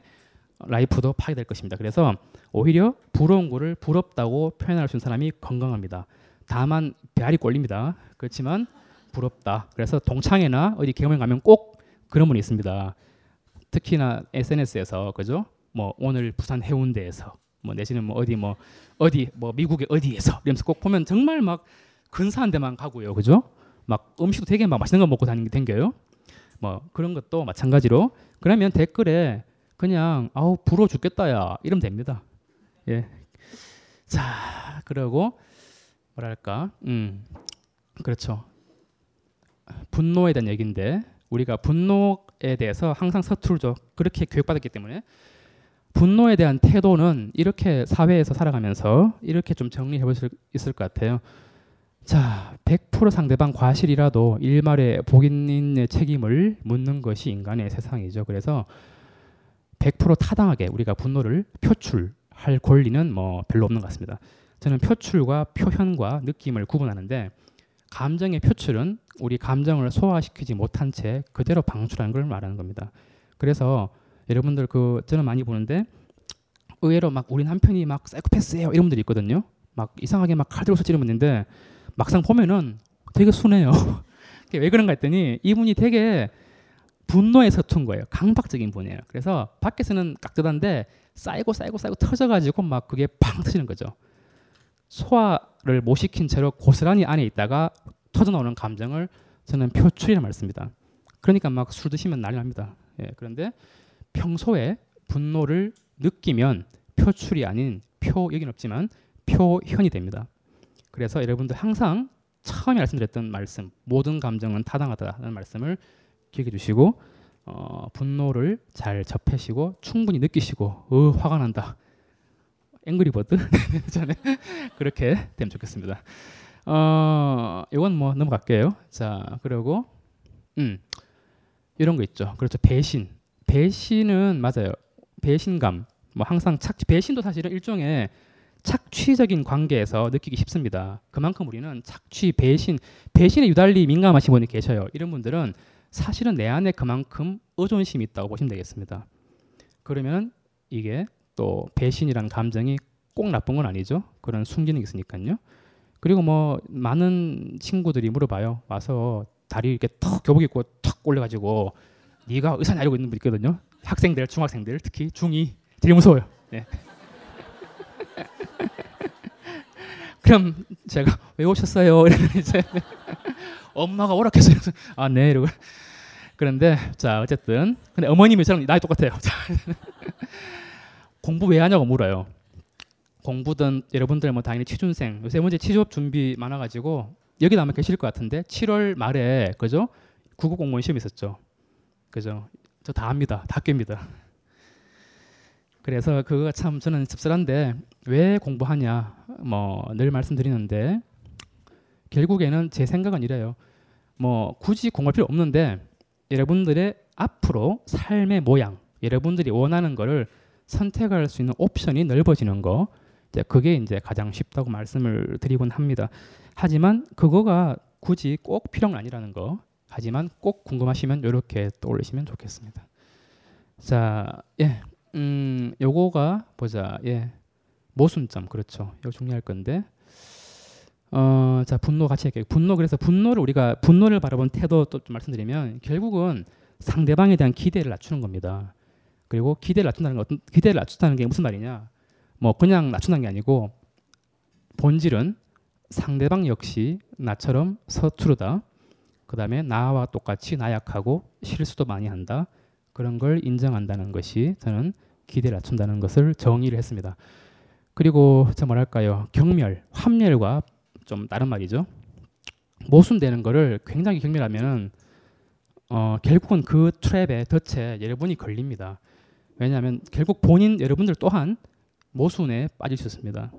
life도 파괴될 것입니다. 그래서 오히려 부러운 거를 부럽다고 표현할 수 있는 사람이 건강합니다. 다만 배알이 꼴립니다. 그렇지만 부럽다. 그래서 동창회나 어디 경험에 가면 꼭 그런 분이 있습니다. 특히나 SNS에서 그죠? 뭐 오늘 부산 해운대에서 뭐 내지는 뭐 어디 뭐 어디 뭐 미국의 어디에서 이러면서 꼭 보면 정말 막 근사한 데만 가고요. 그죠? 막 음식도 되게 막 맛있는 거 먹고 다니는 게 댕겨요. 뭐 그런 것도 마찬가지로 그러면 댓글에 그냥 아우 부러워 죽겠다야 이러면 됩니다. 예. 자, 그러고 뭐랄까? 음. 그렇죠. 분노에 대한 얘기인데 우리가 분노에 대해서 항상 서툴죠. 그렇게 교육받았기 때문에 분노에 대한 태도는 이렇게 사회에서 살아가면서 이렇게 좀 정리해 볼 수 있을 것 같아요. 자, 100% 상대방 과실이라도 일말의 복인의 책임을 묻는 것이 인간의 세상이죠. 그래서 100% 타당하게 우리가 분노를 표출할 권리는 뭐 별로 없는 것 같습니다. 저는 표출과 표현과 느낌을 구분하는데 감정의 표출은 우리 감정을 소화시키지 못한 채 그대로 방출하는 걸 말하는 겁니다. 그래서 여러분들 그 저는 많이 보는데 의외로 막 우리 남편이 막 사이코패스예요 이런 분들이 있거든요. 막 이상하게 막 칼 들고서 찌르는 분인데 막상 보면은 되게 순해요. 왜 그런가 했더니 이분이 되게 분노에 서툰 거예요. 강박적인 분이에요. 그래서 밖에서는 깍듯한데 쌓이고 쌓이고 쌓이고 터져가지고 막 그게 팡 터지는 거죠. 소화를 못 시킨 채로 고스란히 안에 있다가 터져 나오는 감정을 저는 표출이라 말습니다. 그러니까 막 술 드시면 난리 납니다. 예, 그런데 평소에 분노를 느끼면 표출이 아닌 표 여긴 없지만 표현이 됩니다. 그래서 여러분들 항상 처음에 말씀드렸던 말씀 모든 감정은 타당하다는 말씀을 기억해 주시고 어, 분노를 잘 접해시고 충분히 느끼시고 어, 화가 난다. 앵그리버드 그렇게 되면 좋겠습니다. 어, 이건 뭐 넘어갈게요. 자, 그리고 음, 이런 거 있죠. 그렇죠. 배신. 배신은 맞아요. 배신감. 뭐 항상 착 배신도 사실은 일종의 착취적인 관계에서 느끼기 쉽습니다. 그만큼 우리는 착취, 배신, 배신에 유달리 민감하신 분이 계셔요. 이런 분들은 사실은 내 안에 그만큼 의존심이 있다고 보시면 되겠습니다. 그러면 이게 또 배신이라는 감정이 꼭 나쁜 건 아니죠. 그런 숨기는 게 있으니까요. 그리고 뭐 많은 친구들이 물어봐요. 와서 다리 이렇게 턱 교복 입고 턱 올려가지고 네가 의사 나려고 있는 분 있거든요. 학생들, 중학생들 특히 중2 제일 무서워요. 네. 그럼 제가 왜 오셨어요? 이러면 이제 엄마가 오락해서 아네 이러고 그런데 자 어쨌든 근데 어머님이 저랑 나이 똑같아요. 공부 왜 하냐고 물어요. 공부든 여러분들 뭐 당연히 취준생 요새 문제 취업 준비 많아가지고 여기 아마 계실 것 같은데 7월 말에 그죠 국어 공무원 시험 있었죠. 그죠 저다 합니다. 다 깹니다. 그래서 그거가 참 저는 씁쓸한데 왜 공부하냐 뭐 늘 말씀드리는데 결국에는 제 생각은 이래요. 뭐 굳이 공부할 필요 없는데 여러분들의 앞으로 삶의 모양, 여러분들이 원하는 거를 선택할 수 있는 옵션이 넓어지는 거, 이제 그게 이제 가장 쉽다고 말씀을 드리곤 합니다. 하지만 그거가 굳이 꼭 필요한 아니라는 거. 하지만 꼭 궁금하시면 이렇게 떠올리시면 좋겠습니다. 자, 예, 음, 요거가 보자, 예, 모순점 그렇죠. 이거 정리할 건데, 어, 자 분노 같이 할게요. 분노 그래서 분노를 우리가 분노를 바라본 태도 또좀 말씀드리면 결국은 상대방에 대한 기대를 낮추는 겁니다. 그리고 기대를 낮춘다는 게 어떤 기대를 낮춘다는 게 무슨 말이냐? 뭐 그냥 낮춘다는 게 아니고 본질은 상대방 역시 나처럼 서투르다. 그다음에 나와 똑같이 나약하고 실수도 많이 한다. 그런 걸 인정한다는 것이 저는 기대를 낮춘다는 것을 정의를 했습니다. 그리고 저 뭐랄까요? 경멸, 환멸과 좀 다른 말이죠. 모순되는 거를 굉장히 경멸하면은 어, 결국은 그 트랩에 덫에 여러분이 걸립니다. 왜냐하면 결국 본인 여러분들 또한 모순에 있습니다.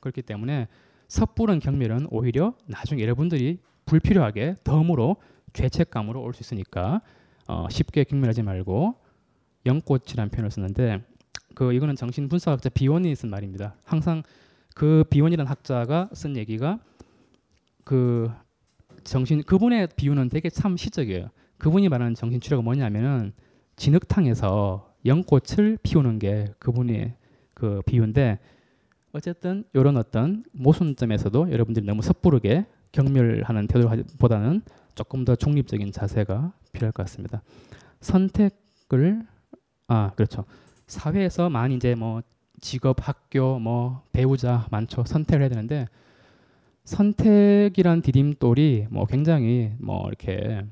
그렇기 때문에 섣부른 경멸은 오히려 나중에 여러분들이 불필요하게 덤으로 죄책감으로 올 수 있으니까 어, 쉽게 경멸하지 말고 연꽃이라는 표현을 썼는데 그 이거는 정신 분석학자 비원이 쓴 말입니다. 항상 그 비원이라는 학자가 쓴 얘기가 그 정신 그분의 비유는 되게 참 시적이에요. 그분이 말하는 정신 치료가 뭐냐면은 진흙탕에서 연꽃을 피우는 게 그분의 그 비유인데 어쨌든 이런 어떤 모순점에서도 여러분들이 너무 섣부르게 경멸하는 태도보다는 조금 더 중립적인 자세가 필요할 것 같습니다. 선택을 아 그렇죠. 사회에서 많이 이제 뭐 직업, 학교, 뭐 배우자 많죠. 선택을 해야 되는데 선택이란 디딤돌이 뭐 굉장히 뭐 이렇게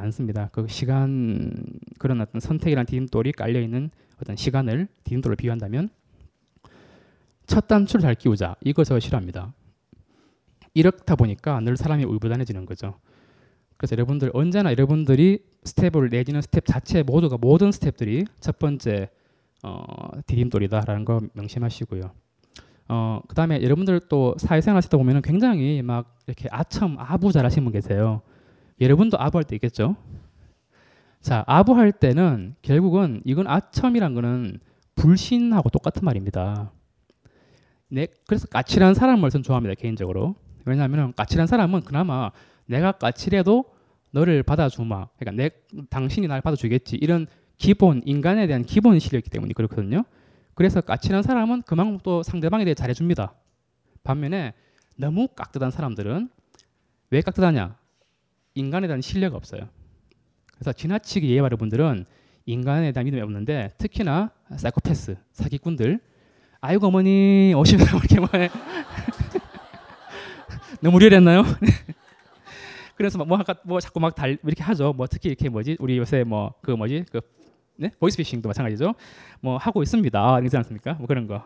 많습니다. 그 시간 그런 어떤 선택이란 디딤돌이 깔려 있는 어떤 시간을 디딤돌을 비유한다면 첫 단추를 잘 끼우자. 저 싫어합니다. 이렇다 보니까 늘 사람이 울부단해지는 거죠. 그래서 여러분들 언제나 여러분들이 스텝을 내지는 스텝 자체 모두가 모든 스텝들이 첫 번째 어, 디딤돌이다라는 거 명심하시고요. 어, 그다음에 여러분들 또 사회생활 하시다 보면은 굉장히 막 이렇게 아첨 아부 잘하시는 분 계세요. 여러분도 아부할 때 있겠죠? 자, 아부할 때는 결국은 이건 아첨이란 거는 불신하고 똑같은 말입니다. 네, 그래서 까칠한 사람을 전 좋아합니다 개인적으로. 왜냐하면 까칠한 사람은 그나마 내가 까칠해도 너를 받아주마. 그러니까 내 당신이 날 받아주겠지. 이런 기본 인간에 대한 기본 실력이기 때문에 그렇거든요. 그래서 까칠한 사람은 그만큼 또 상대방에 대해 잘해줍니다. 반면에 너무 깍듯한 사람들은 왜 깍듯하냐? 인간에 대한 신뢰가 없어요. 그래서 지나치게 예의바른 분들은 인간에 대한 믿음이 없는데 특히나 사이코패스, 사기꾼들 아이고 어머니 오시면 이렇게 뭐 너무 리얼했나요? 그래서 뭐 아까 뭐 자꾸 막 달 이렇게 하죠. 뭐 특히 이렇게 뭐지 우리 요새 뭐 그 뭐지 그 네? 보이스피싱도 마찬가지죠. 뭐 하고 있습니다. 이러지 않습니까? 뭐 그런 거.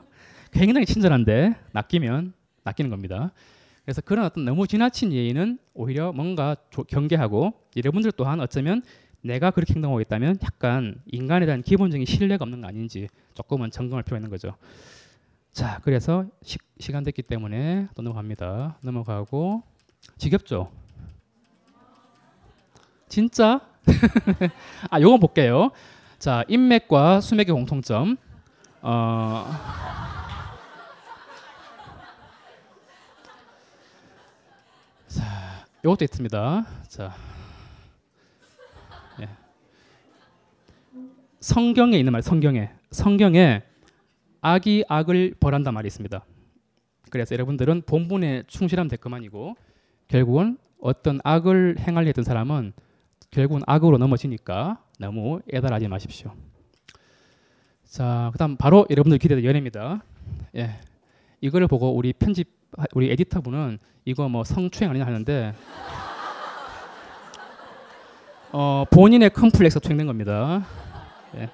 굉장히 친절한데 낚이면 낚이는 겁니다. 그래서 그런 어떤 너무 지나친 예의는 오히려 뭔가 조, 경계하고 여러분들 또한 어쩌면 내가 그렇게 행동하고 있다면 약간 인간에 대한 기본적인 신뢰가 없는 거 아닌지 조금은 점검할 필요가 있는 거죠. 자, 그래서 시, 시간 됐기 때문에 또 넘어갑니다. 넘어가고 지겹죠? 진짜? 아, 요거 볼게요. 자, 인맥과 수맥의 공통점. 어, 자, 요것도 있습니다. 자, 예. 성경에 있는 말, 성경에 성경에 악이 악을 벌한단 말이 있습니다. 그래서 여러분들은 본분에 충실하면 될 것만이고 결국은 어떤 악을 행하려 했던 사람은 결국은 악으로 넘어지니까 너무 애달하지 마십시오. 자, 그다음 바로 여러분들 기대된 연애입니다. 예, 이거를 보고 우리 편집 우리 에디터분은 이거 뭐 성추행 아니냐 하는데 어, 본인의 컴플렉스 투행된 겁니다. 예.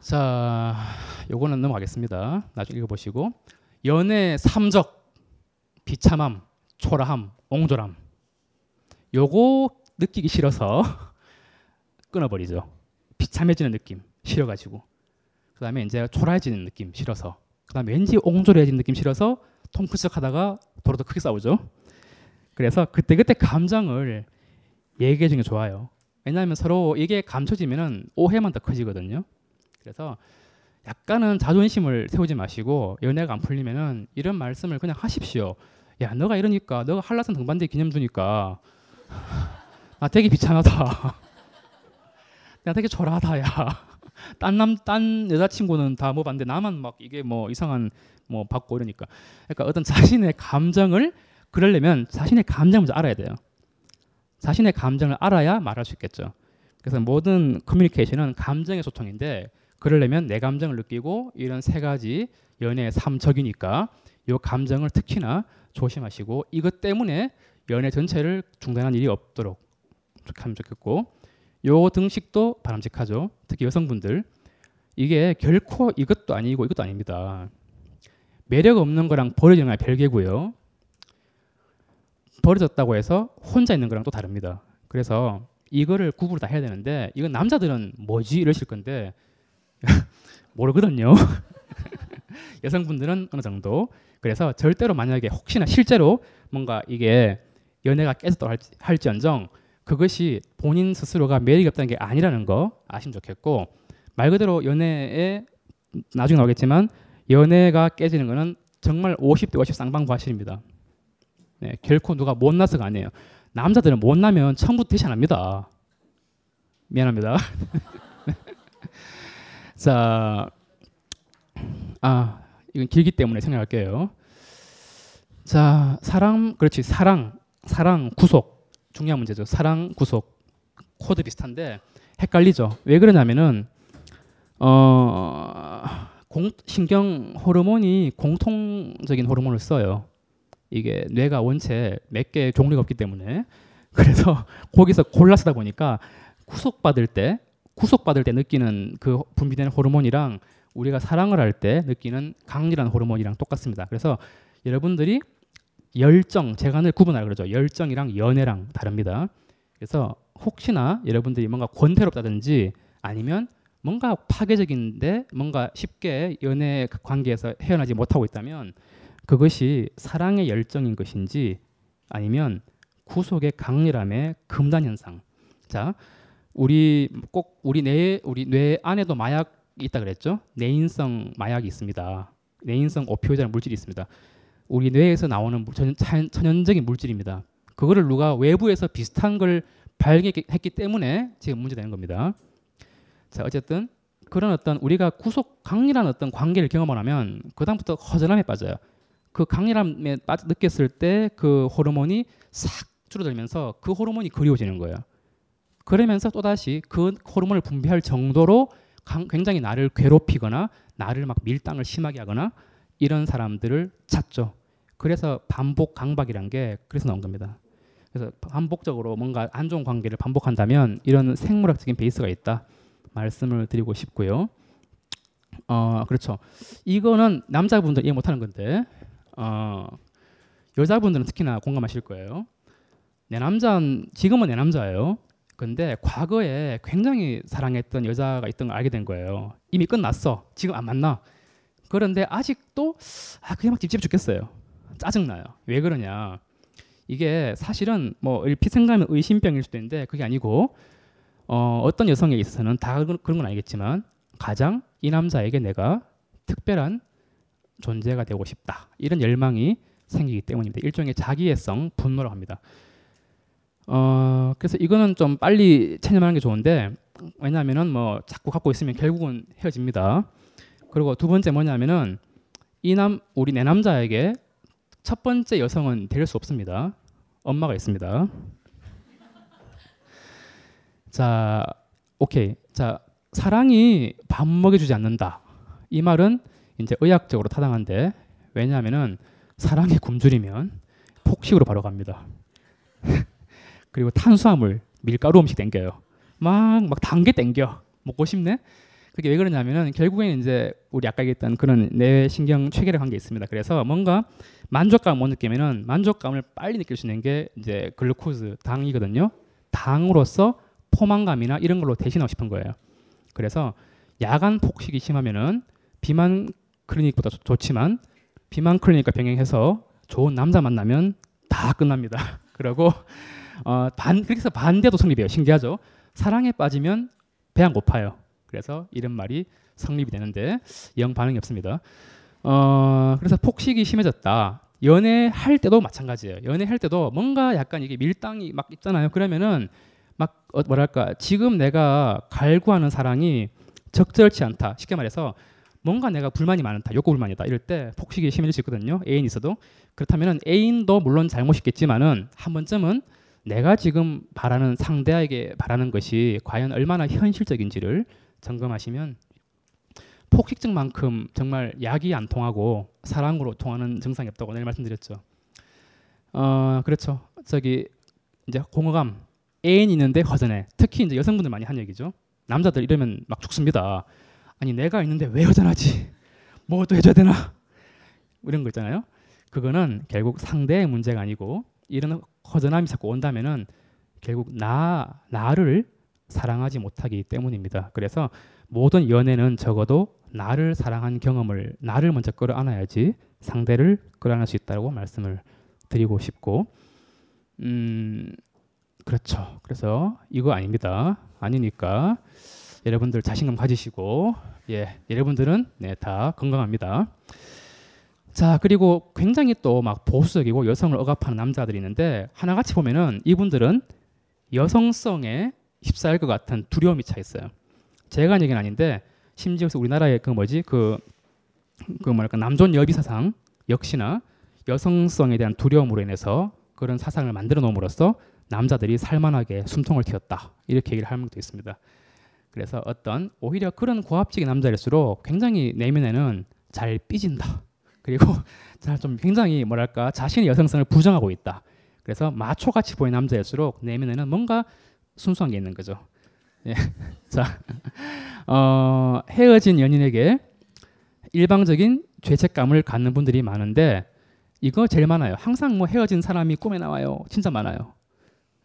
자, 요거는 넘어가겠습니다. 나중에 읽어보시고 연애 삼적, 비참함, 초라함, 옹졸함. 요거 느끼기 싫어서 끊어버리죠. 비참해지는 느낌 싫어가지고 그 다음에 이제 초라해지는 느낌 싫어서 그 다음에 왠지 옹졸해지는 느낌 싫어서 통크석하다가 도로도 크게 싸우죠. 그래서 그때그때 감정을 얘기해 주는 게 좋아요. 왜냐하면 서로 이게 감춰지면은 오해만 더 커지거든요. 그래서 약간은 자존심을 세우지 마시고 연애가 안 풀리면은 이런 말씀을 그냥 하십시오. 야, 너가 이러니까 너가 한라산 등반대 기념 주니까 나 되게 비참하다. 나 되게 초라하다, 야. 딴 남, 딴 여자친구는 다뭐 봤는데 나만 막 이게 뭐 이상한 뭐 받고 이러니까. 그러니까 어떤 자신의 감정을 그러려면 자신의 감정을 알아야 돼요. 자신의 감정을 알아야 말할 수 있겠죠. 그래서 모든 커뮤니케이션은 감정의 소통인데 그러려면 내 감정을 느끼고 이런 세 가지 연애의 삼척이니까 이 감정을 특히나 조심하시고 이것 때문에 연애 전체를 중단한 일이 없도록 하면 좋겠고 요 등식도 바람직하죠. 특히 여성분들 이게 결코 이것도 아니고 이것도 아닙니다. 매력 없는 거랑 버려지는 건 별개고요. 버려졌다고 해서 혼자 있는 거랑 또 다릅니다. 그래서 이거를 구분을 다 해야 되는데 이건 남자들은 뭐지 이러실 건데 모르거든요. 여성분들은 어느 정도. 그래서 절대로 만약에 혹시나 실제로 뭔가 이게 연애가 깨졌다고 할지, 언정 그것이 본인 스스로가 매력이 없다는 게 아니라는 거 아시면 좋겠고 말 그대로 연애에 나중에 나오겠지만 연애가 깨지는 거는 정말 50대 50 쌍방 과실입니다. 네, 결코 누가 못나서가 아니에요. 남자들은 못나면 처음부터 대시 안 합니다. 미안합니다. 자, 아 이건 길기 때문에 생각할게요. 자, 사랑 그렇지. 사랑, 사랑 구속 중요한 문제죠. 사랑 구속 코드 비슷한데 헷갈리죠. 왜 그러냐면은 어 공, 신경 호르몬이 공통적인 호르몬을 써요. 이게 뇌가 원체 몇 개의 종류가 없기 때문에 그래서 거기서 골라 쓰다 보니까 구속받을 때 구속받을 때 느끼는 그 분비되는 호르몬이랑 우리가 사랑을 할 때 느끼는 강렬한 호르몬이랑 똑같습니다. 그래서 여러분들이 열정, 늘 구분하라 그러죠. 열정이랑 연애랑 다릅니다. 그래서 혹시나 여러분들이 뭔가 권태롭다든지 아니면 뭔가 파괴적인데 뭔가 쉽게 연애 관계에서 헤어나지 못하고 있다면 그것이 사랑의 열정인 것인지 아니면 구속의 강렬함의 금단 현상. 자, 우리 꼭 우리 뇌 우리 뇌 안에도 마약이 있다 그랬죠? 뇌인성 마약이 있습니다. 뇌인성 오피오이드라는 물질이 있습니다. 우리 뇌에서 나오는 천, 천연 적인 물질입니다. 그거를 누가 외부에서 비슷한 걸 발견했기 때문에 지금 문제되는 겁니다. 자, 어쨌든 그런 어떤 우리가 구속 강렬한 어떤 관계를 경험을 하면 그 다음부터 허전함에 빠져요. 그 강렬함에 빠져 느꼈을 때 그 호르몬이 싹 줄어들면서 그 호르몬이 그리워지는 거예요. 그러면서 또 다시 그 호르몬을 분비할 정도로 굉장히 나를 괴롭히거나 나를 막 밀당을 심하게 하거나 이런 사람들을 찾죠. 그래서 반복 강박이란 게 그래서 나온 겁니다. 그래서 반복적으로 뭔가 안 좋은 관계를 반복한다면 이런 생물학적인 베이스가 있다 말씀을 드리고 싶고요. 어 그렇죠. 이거는 남자분들 이해 못하는 건데 어 여자분들은 특히나 공감하실 거예요. 내 남자는 지금은 내 남자예요. 근데 과거에 굉장히 사랑했던 여자가 있던 걸 알게 된 거예요. 이미 끝났어. 지금 안 만나. 그런데 아직도 아 그냥 막 찝찝해 죽겠어요. 짜증나요. 왜 그러냐? 이게 사실은 뭐 얼핏 생각하면 의심병일 수도 있는데 그게 아니고 어, 어떤 여성에 있어서는 다 그런 건 아니겠지만 가장 이 남자에게 내가 특별한 존재가 되고 싶다 이런 열망이 생기기 때문입니다. 일종의 자기애성 분노라고 합니다. 어, 그래서 이거는 좀 빨리 체념하는 게 좋은데 왜냐하면은 뭐 자꾸 갖고 있으면 결국은 헤어집니다. 그리고 두 번째 뭐냐면은 이 남 우리 내 남자에게 첫 번째 여성은 될 수 없습니다. 엄마가 있습니다. 자, 오케이. 자, 사랑이 밥 먹여주지 않는다. 이 말은 이제 의학적으로 타당한데 왜냐하면은 사랑이 굶주리면 폭식으로 바로 갑니다. 그리고 탄수화물, 밀가루 음식 땡겨요. 막 막 단게 땡겨. 먹고 싶네. 그게 왜 그러냐면은 결국에는 이제 우리 아까 얘기했던 그런 뇌 신경 체계를 한게 있습니다. 그래서 뭔가 만족감 못 느끼면은 만족감을 빨리 느낄 수 있는 게 이제 글루코즈 당이거든요. 당으로서 포만감이나 이런 걸로 대신하고 싶은 거예요. 그래서 야간 폭식이 심하면은 비만 클리닉보다 좋 지만 비만 클리닉과 병행해서 좋은 남자 만나면 다 끝납니다. 그리고 어, 반 그래서 반대도 성립해요. 신기하죠? 사랑에 빠지면 배 안 고파요. 그래서 이런 말이 성립이 되는데 영 반응이 없습니다. 어, 그래서 폭식이 심해졌다. 연애할 때도 마찬가지예요. 연애할 때도 뭔가 약간 이게 밀당이 막 있잖아요. 그러면은 뭐랄까 지금 내가 갈구하는 사랑이 적절치 않다. 쉽게 말해서 뭔가 내가 불만이 많다, 욕구 불만이다 이럴 때 폭식이 심해질 수 있거든요. 애인 있어도 그렇다면은 애인도 물론 잘못이겠지만은 한 번쯤은 내가 지금 바라는 상대에게 바라는 것이 과연 얼마나 현실적인지를 점검하시면 폭식증만큼 정말 약이 안 통하고 사랑으로 통하는 증상이 없다고 내일 말씀드렸죠. 어 그렇죠. 저기 이제 공허감 애인 있는데 허전해. 특히 이제 여성분들 많이 한 얘기죠. 남자들 이러면 막 죽습니다. 아니 내가 있는데 왜 허전하지? 뭐 또 해줘야 되나? 이런 거 있잖아요. 그거는 결국 상대의 문제가 아니고 이런 허전함이 자꾸 온다면은 결국 나 나를 사랑하지 못하기 때문입니다. 그래서 모든 연애는 적어도 나를 사랑한 경험을 나를 먼저 끌어안아야지 상대를 끌어안을 수 있다고 말씀을 드리고 싶고 음 그렇죠. 그래서 이거 아닙니다. 아니니까 여러분들 자신감 가지시고 예, 여러분들은 네, 다 건강합니다. 자, 그리고 굉장히 또 막 보수적이고 여성을 억압하는 남자들이 있는데 하나같이 보면은 이분들은 여성성에 휩싸일 것 같은 두려움이 차 있어요. 제가 한 얘기는 아닌데 심지어 우리나라의 그 뭐지 그, 그 뭐랄까 남존 여비 사상 역시나 여성성에 대한 두려움으로 인해서 그런 사상을 만들어 놓음으로써 남자들이 살만하게 숨통을 틔웠다 이렇게 얘기를 하는 것도 있습니다. 그래서 어떤 오히려 그런 고압적인 남자일수록 굉장히 내면에는 잘 삐진다. 그리고 좀 굉장히 뭐랄까 자신의 여성성을 부정하고 있다. 그래서 마초같이 보이는 남자일수록 내면에는 뭔가 순수한 게 있는 거죠. 예. 자, 어, 헤어진 연인에게 일방적인 죄책감을 갖는 분들이 많은데 이거 제일 많아요. 항상 뭐 헤어진 사람이 꿈에 나와요. 진짜 많아요.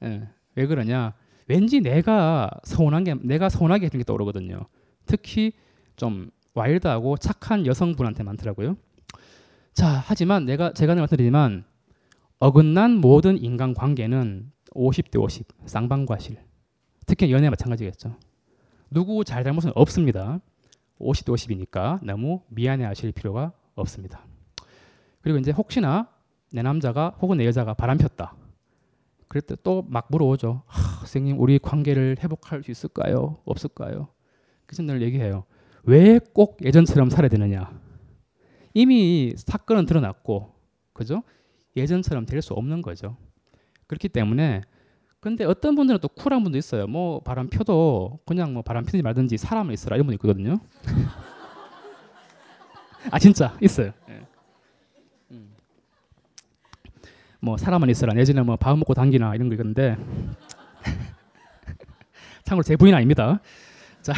예. 왜 그러냐? 왠지 내가 서운한 게 내가 서운하게 했던 게 떠오르거든요. 특히 좀 와일드하고 착한 여성분한테 많더라고요. 자, 하지만 내가 제가 말씀드리지만 어긋난 모든 인간 관계는 50대 50 쌍방과실. 특히 연애 마찬가지겠죠. 누구 잘잘못은 없습니다. 50대 50이니까 너무 미안해하실 필요가 없습니다. 그리고 이제 혹시나 내 남자가 혹은 내 여자가 바람 폈다. 때또막 물어오죠. 선생님 우리 관계를 회복할 수 있을까요? 없을까요? 그래서 늘 얘기해요. 왜 꼭 예전처럼 살아야 되느냐? 이미 사건은 드러났고, 그죠? 예전처럼 될 수 없는 거죠. 그렇기 때문에 근데 어떤 분들은 또 쿨한 분도 있어요. 뭐 바람 펴도 그냥 뭐 바람 피지 말든지 사람을 있어라 이런 분 있거든요. 아 진짜 있어요. 네. 음. 뭐 사람만 있어라 내지는 뭐 밥 먹고 당기나 이런 거 있는데 참고로 제 부인 아닙니다. 자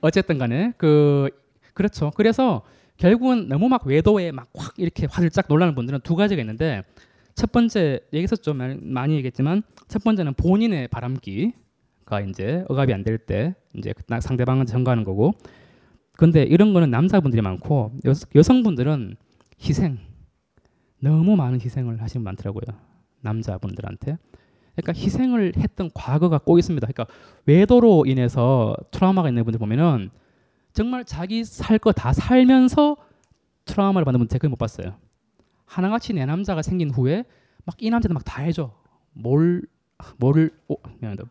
어쨌든 간에 그 그렇죠. 그래서 결국은 너무 막 외도에 막 확 이렇게 화들짝 놀라는 분들은 두 가지가 있는데 첫 번째 얘기했었죠 많이 얘기했지만 첫 번째는 본인의 바람기가 이제 억압이 안 될 때 이제 상대방을 전가하는 거고 근데 이런 거는 남자분들이 많고 여, 성분들은 희생 너무 많은 희생을 하시는 분 많더라고요 남자분들한테 그러니까 희생을 했던 과거가 꼭 있습니다 그러니까 외도로 인해서 트라우마가 있는 분들 보면은 정말 자기 살 거 다 살면서 트라우마를 받는 분 제가 거의 못 봤어요 하나같이 내 남자가 생긴 후에 막 이 남자도 막 다 해줘. 뭘 뭐를 오 미안하다.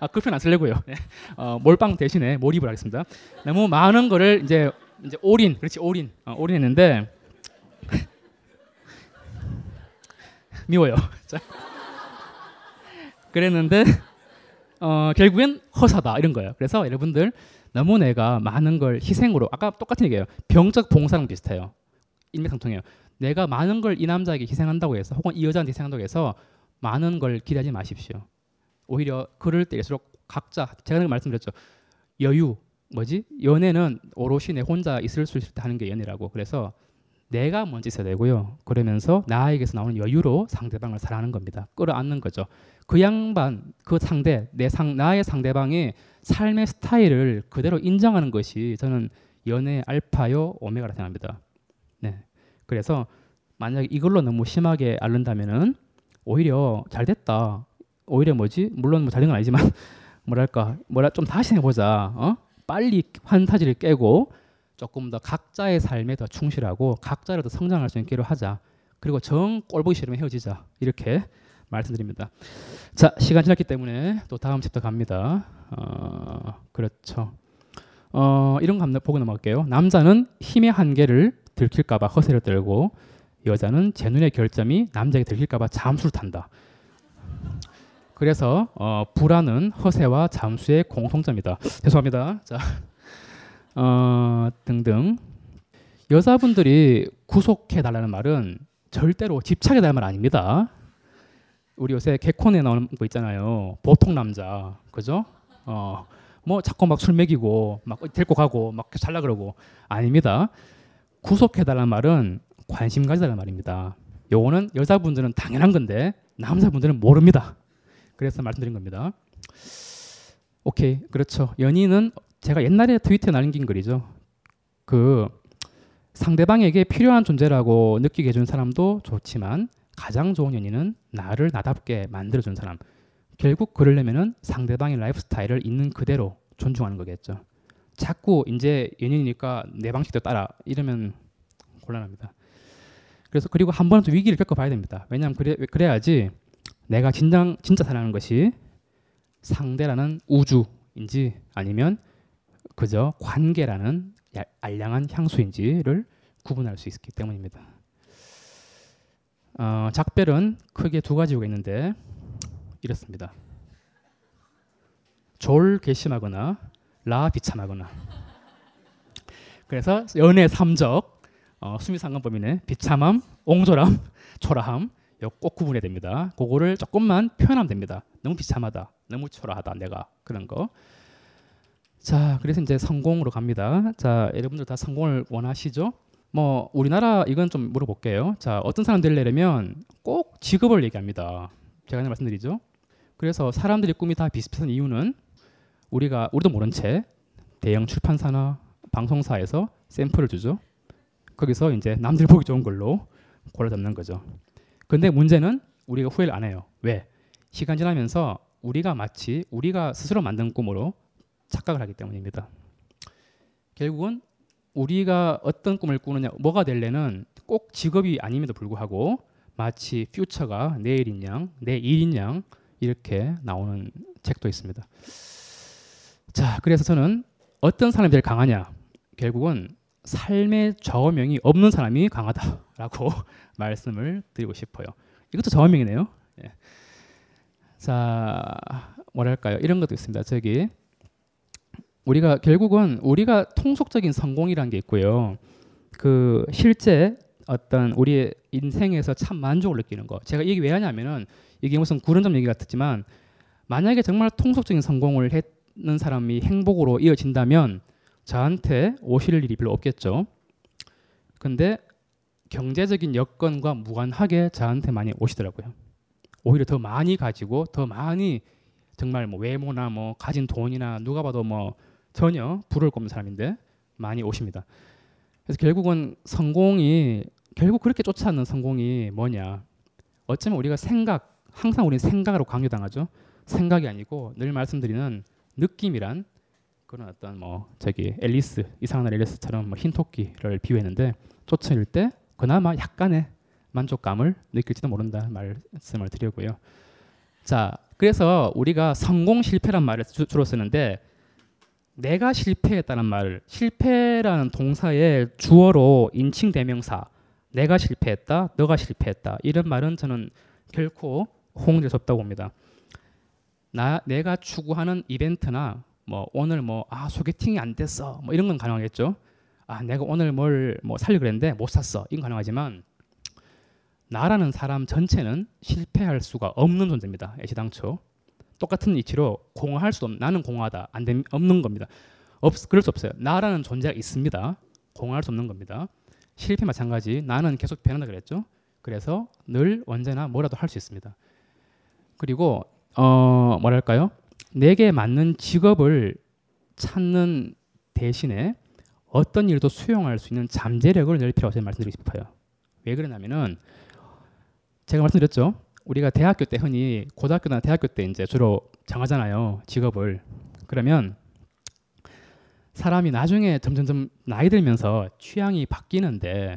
아, 그 표현 안 쓰려고요. 네. 어, 몰빵 대신에 몰입을 하겠습니다. 너무 많은 거를 이제 이제 올인, 그렇지 올인, 어, 올인했는데 미워요. 자. 그랬는데 어, 결국엔 허사다 이런 거예요. 그래서 여러분들 너무 내가 많은 걸 희생으로 아까 똑같은 얘기예요. 병적 봉사랑 비슷해요. 일맥상통해요. 내가 많은 걸 이 남자에게 희생한다고 해서 혹은 이 여자한테 희생한다고 해서 많은 걸 기대하지 마십시오. 오히려 그럴 때일수록 각자 제가 말씀드렸죠. 여유 뭐지? 연애는 오롯이 내 혼자 있을 수 있을 때 하는 게 연애라고. 그래서 내가 먼저 있어야 되고요. 그러면서 나에게서 나오는 여유로 상대방을 사랑하는 겁니다. 끌어안는 거죠. 그 양반, 그 상대, 내 상, 나의 상대방의 삶의 스타일을 그대로 인정하는 것이 저는 연애 알파요 오메가라 생각합니다. 네. 그래서 만약에 이걸로 너무 심하게 앓는다면은 오히려 잘 됐다. 오히려 뭐지? 물론 뭐 잘된 건 아니지만 뭐랄까 뭐라 좀 다시 해보자. 어? 빨리 환타지를 깨고 조금 더 각자의 삶에 더 충실하고 각자를 더 성장할 수 있기로 하자. 그리고 정 꼴보기 싫으면 헤어지자. 이렇게 말씀드립니다. 자 시간 지났기 때문에 또 다음 챕터 갑니다. 어, 그렇죠. 어, 이런 거 보고 넘어갈게요. 남자는 힘의 한계를 들킬까봐 허세를 떨고 여자는 제 눈의 결점이 남자에게 들킬까봐 잠수를 탄다. 그래서 어, 불안은 허세와 잠수의 공통점이다. 죄송합니다. 자, 어, 등등. 여자분들이 구속해 달라는 말은 절대로 집착해 달라는 말 아닙니다. 우리 요새 개콘에 나오는 거 있잖아요. 보통 남자, 그죠? 어, 뭐 자꾸 막 술 먹이고 막 데리고 가고 막 잘라 그러고 아닙니다. 구속해 달라는 말은 관심 가지달라는 말입니다. 요거는 여자분들은 당연한 건데 남자분들은 모릅니다. 그래서 말씀드린 겁니다. 오케이 그렇죠. 연인은 제가 옛날에 트위터에 남긴 글이죠. 그 상대방에게 필요한 존재라고 느끼게 해준 사람도 좋지만 가장 좋은 연인은 나를 나답게 만들어준 사람. 결국 그러려면은 상대방의 라이프 스타일을 있는 그대로 존중하는 거겠죠. 자꾸 이제 연인이니까 내 방식대로 따라 이러면 곤란합니다. 그래서 그리고 한 번은 위기를 겪어봐야 됩니다. 왜냐하면 그래, 그래야지 내가 진정 진짜 사랑하는 것이 상대라는 우주인지 아니면 그저 관계라는 알량한 향수인지를 구분할 수 있기 때문입니다. 어, 작별은 크게 두 가지가 있는데 이렇습니다. 졸 괘씸하거나 라 비참하거나. 그래서 연애 삼적 어, 수미상관법인의 비참함, 옹졸함, 초라함 꼭 구분해야 됩니다. 그거를 조금만 표현하면 됩니다. 너무 비참하다, 너무 초라하다, 내가 그런 거. 자, 그래서 이제 성공으로 갑니다. 자, 여러분들 다 성공을 원하시죠? 뭐 우리나라 이건 좀 물어볼게요. 자, 어떤 사람 되려면 꼭 직업을 얘기합니다. 제가 그냥 말씀드리죠. 그래서 사람들이 꿈이 다 비슷한 이유는 우리가 우리도 모른 채 대형 출판사나 방송사에서 샘플을 주죠. 거기서 이제 남들 보기 좋은 걸로 골라 잡는 거죠. 근데 문제는 우리가 후회를 안 해요. 왜? 시간 지나면서 우리가 마치 우리가 스스로 만든 꿈으로 착각을 하기 때문입니다. 결국은 우리가 어떤 꿈을 꾸느냐, 뭐가 될래는 꼭 직업이 아님에도 불구하고 마치 퓨처가 내일인 양, 내 일인 양 이렇게 나오는 책도 있습니다. 자, 그래서 저는 어떤 사람이 제일 강하냐? 결국은 삶의 좌우명이 없는 사람이 강하다라고 말씀을 드리고 싶어요. 이것도 좌우명이네요. 예. 자, 뭐랄까요? 이런 것도 있습니다. 저기 우리가 결국은 우리가 통속적인 성공이라는 게 있고요. 그 실제 어떤 우리의 인생에서 참 만족을 느끼는 거. 제가 이게 왜 하냐면은 이게 무슨 구른점 얘기 같았지만 만약에 정말 통속적인 성공을 했는 사람이 행복으로 이어진다면 저한테 오실 일이 별로 없겠죠. 근데 경제적인 여건과 무관하게 저한테 많이 오시더라고요. 오히려 더 많이 가지고 더 많이 정말 뭐 외모나 뭐 가진 돈이나 누가 봐도 뭐 전혀 부를 거 없는 사람인데 많이 오십니다. 그래서 결국은 성공이 결국 그렇게 쫓아는 성공이 뭐냐? 어쩌면 우리가 생각 항상 우리는 생각으로 강요당하죠. 생각이 아니고 늘 말씀드리는 느낌이란 그런 어떤 뭐 저기 앨리스 이상한 앨리스처럼 뭐 흰토끼를 비유했는데 쫓을 때 그나마 약간의 만족감을 느낄지도 모른다 말씀을 드리고요. 자, 그래서 우리가 성공 실패란 말을 주, 로 쓰는데 내가 실패했다는 말, 실패라는 동사의 주어로 인칭 대명사, 내가 실패했다, 너가 실패했다 이런 말은 저는 결코 호응될 수 없다고 봅니다. 나 내가 추구하는 이벤트나 뭐 오늘 뭐 아 소개팅이 안 됐어 뭐 이런 건 가능하겠죠. 아 내가 오늘 뭘 뭐 살려 그랬는데 못 샀어 이건 가능하지만 나라는 사람 전체는 실패할 수가 없는 존재입니다. 애시당초 똑같은 이치로 공허할 수 없는 나는 공허하다 안 되, 없는 겁니다. 없 그럴 수 없어요. 나라는 존재가 있습니다. 공허할 수 없는 겁니다. 실패 마찬가지 나는 계속 변한다 그랬죠. 그래서 늘 언제나 뭐라도 할 수 있습니다. 그리고 어 뭐랄까요? 내게 맞는 직업을 찾는 대신에 어떤 일도 수용할 수 있는 잠재력을 늘 필요하다고 말씀드리고 싶어요. 왜 그러냐면은 제가 말씀드렸죠. 우리가 대학교 때 흔히 고등학교나 대학교 때 이제 주로 정하잖아요. 직업을. 그러면 사람이 나중에 점점점 나이 들면서 취향이 바뀌는데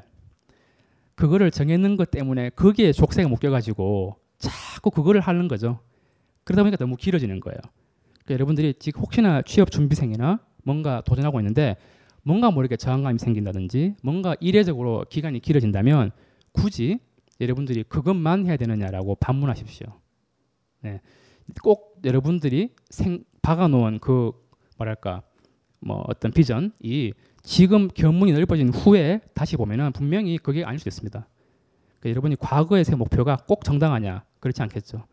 그거를 정해놓은 것 때문에 거기에 족쇄가 묶여가지고 자꾸 그거를 하는 거죠. 그러다 보니까 너무 길어지는 거예요. 그러니까 여러분들이 지금 혹시나 취업 준비생이나 뭔가 도전하고 있는데 뭔가 모르게 저항감이 생긴다든지 뭔가 이례적으로 기간이 길어진다면 굳이 여러분들이 그것만 해야 되느냐라고 반문하십시오. 네. 꼭 여러분들이 생, 박아놓은 그 뭐랄까 뭐 어떤 비전이 지금 견문이 넓어진 후에 다시 보면은 분명히 그게 아닐 수 있습니다. 그러니까 여러분이 과거의 새 목표가 꼭 정당하냐 그렇지 않겠죠.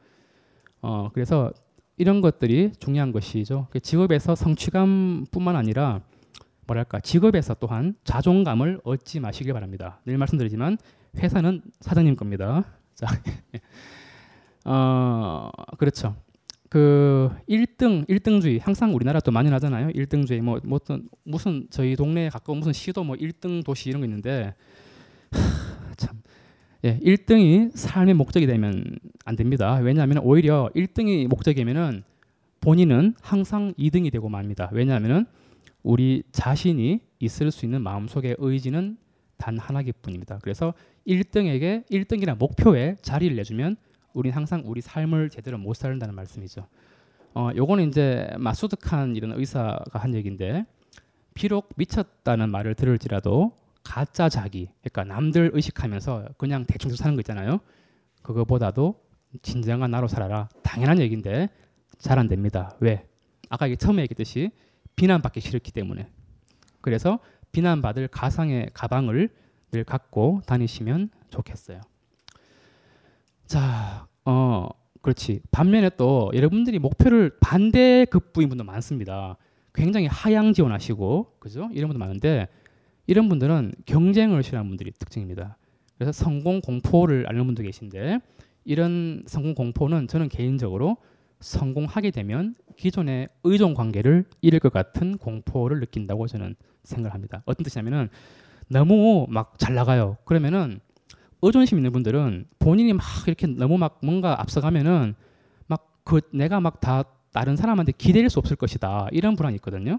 어 그래서 이런 것들이 중요한 것이죠. 그 직업에서 성취감뿐만 아니라 뭐랄까 직업에서 또한 자존감을 얻지 마시길 바랍니다. 늘 말씀드리지만 회사는 사장님 겁니다. 자, 어 그렇죠. 그 1등 1등주의 항상 우리나라 또 많이 나잖아요. 1등주의 뭐, 뭐 어떤 무슨 저희 동네에 가까운 무슨 시도 뭐 1등 도시 이런 거 있는데 하, 참 예, 1등이 삶의 목적이 되면 안 됩니다. 왜냐하면 오히려 1등이 목적이면은 본인은 항상 2등이 되고 맙니다. 왜냐하면은 우리 자신이 있을 수 있는 마음속의 의지는 단 하나일 뿐입니다. 그래서 1등에게 1등이라는 목표에 자리를 내주면 우리는 항상 우리 삶을 제대로 못 살린다는 말씀이죠. 어, 요거는 이제 마수드 칸 이런 의사가 한 얘기인데 비록 미쳤다는 말을 들을지라도 가짜 자기, 그러니까 남들 의식하면서 그냥 대충 사는 거 있잖아요. 그거보다도 진정한 나로 살아라. 당연한 얘기인데 잘 안 됩니다. 왜? 아까 처음에 얘기했듯이 비난받기 싫기 때문에. 그래서 비난받을 가상의 가방을 늘 갖고 다니시면 좋겠어요. 자, 어, 그렇지. 반면에 또 여러분들이 목표를 반대 급부인 분도 많습니다. 굉장히 하향 지원하시고, 그죠? 이런 분도 많은데 이런 분들은 경쟁을 싫어하는 분들이 특징입니다. 그래서 성공 공포를 앓는 분도 계신데 이런 성공 공포는 저는 개인적으로 성공하게 되면 기존의 의존 관계를 잃을 것 같은 공포를 느낀다고 저는 생각합니다. 어떤 뜻이냐면은 너무 막 잘 나가요. 그러면은 의존심 있는 분들은 본인이 막 이렇게 너무 막 뭔가 앞서가면은 막 그 내가 막 다 다른 사람한테 기댈 수 없을 것이다 이런 불안이 있거든요.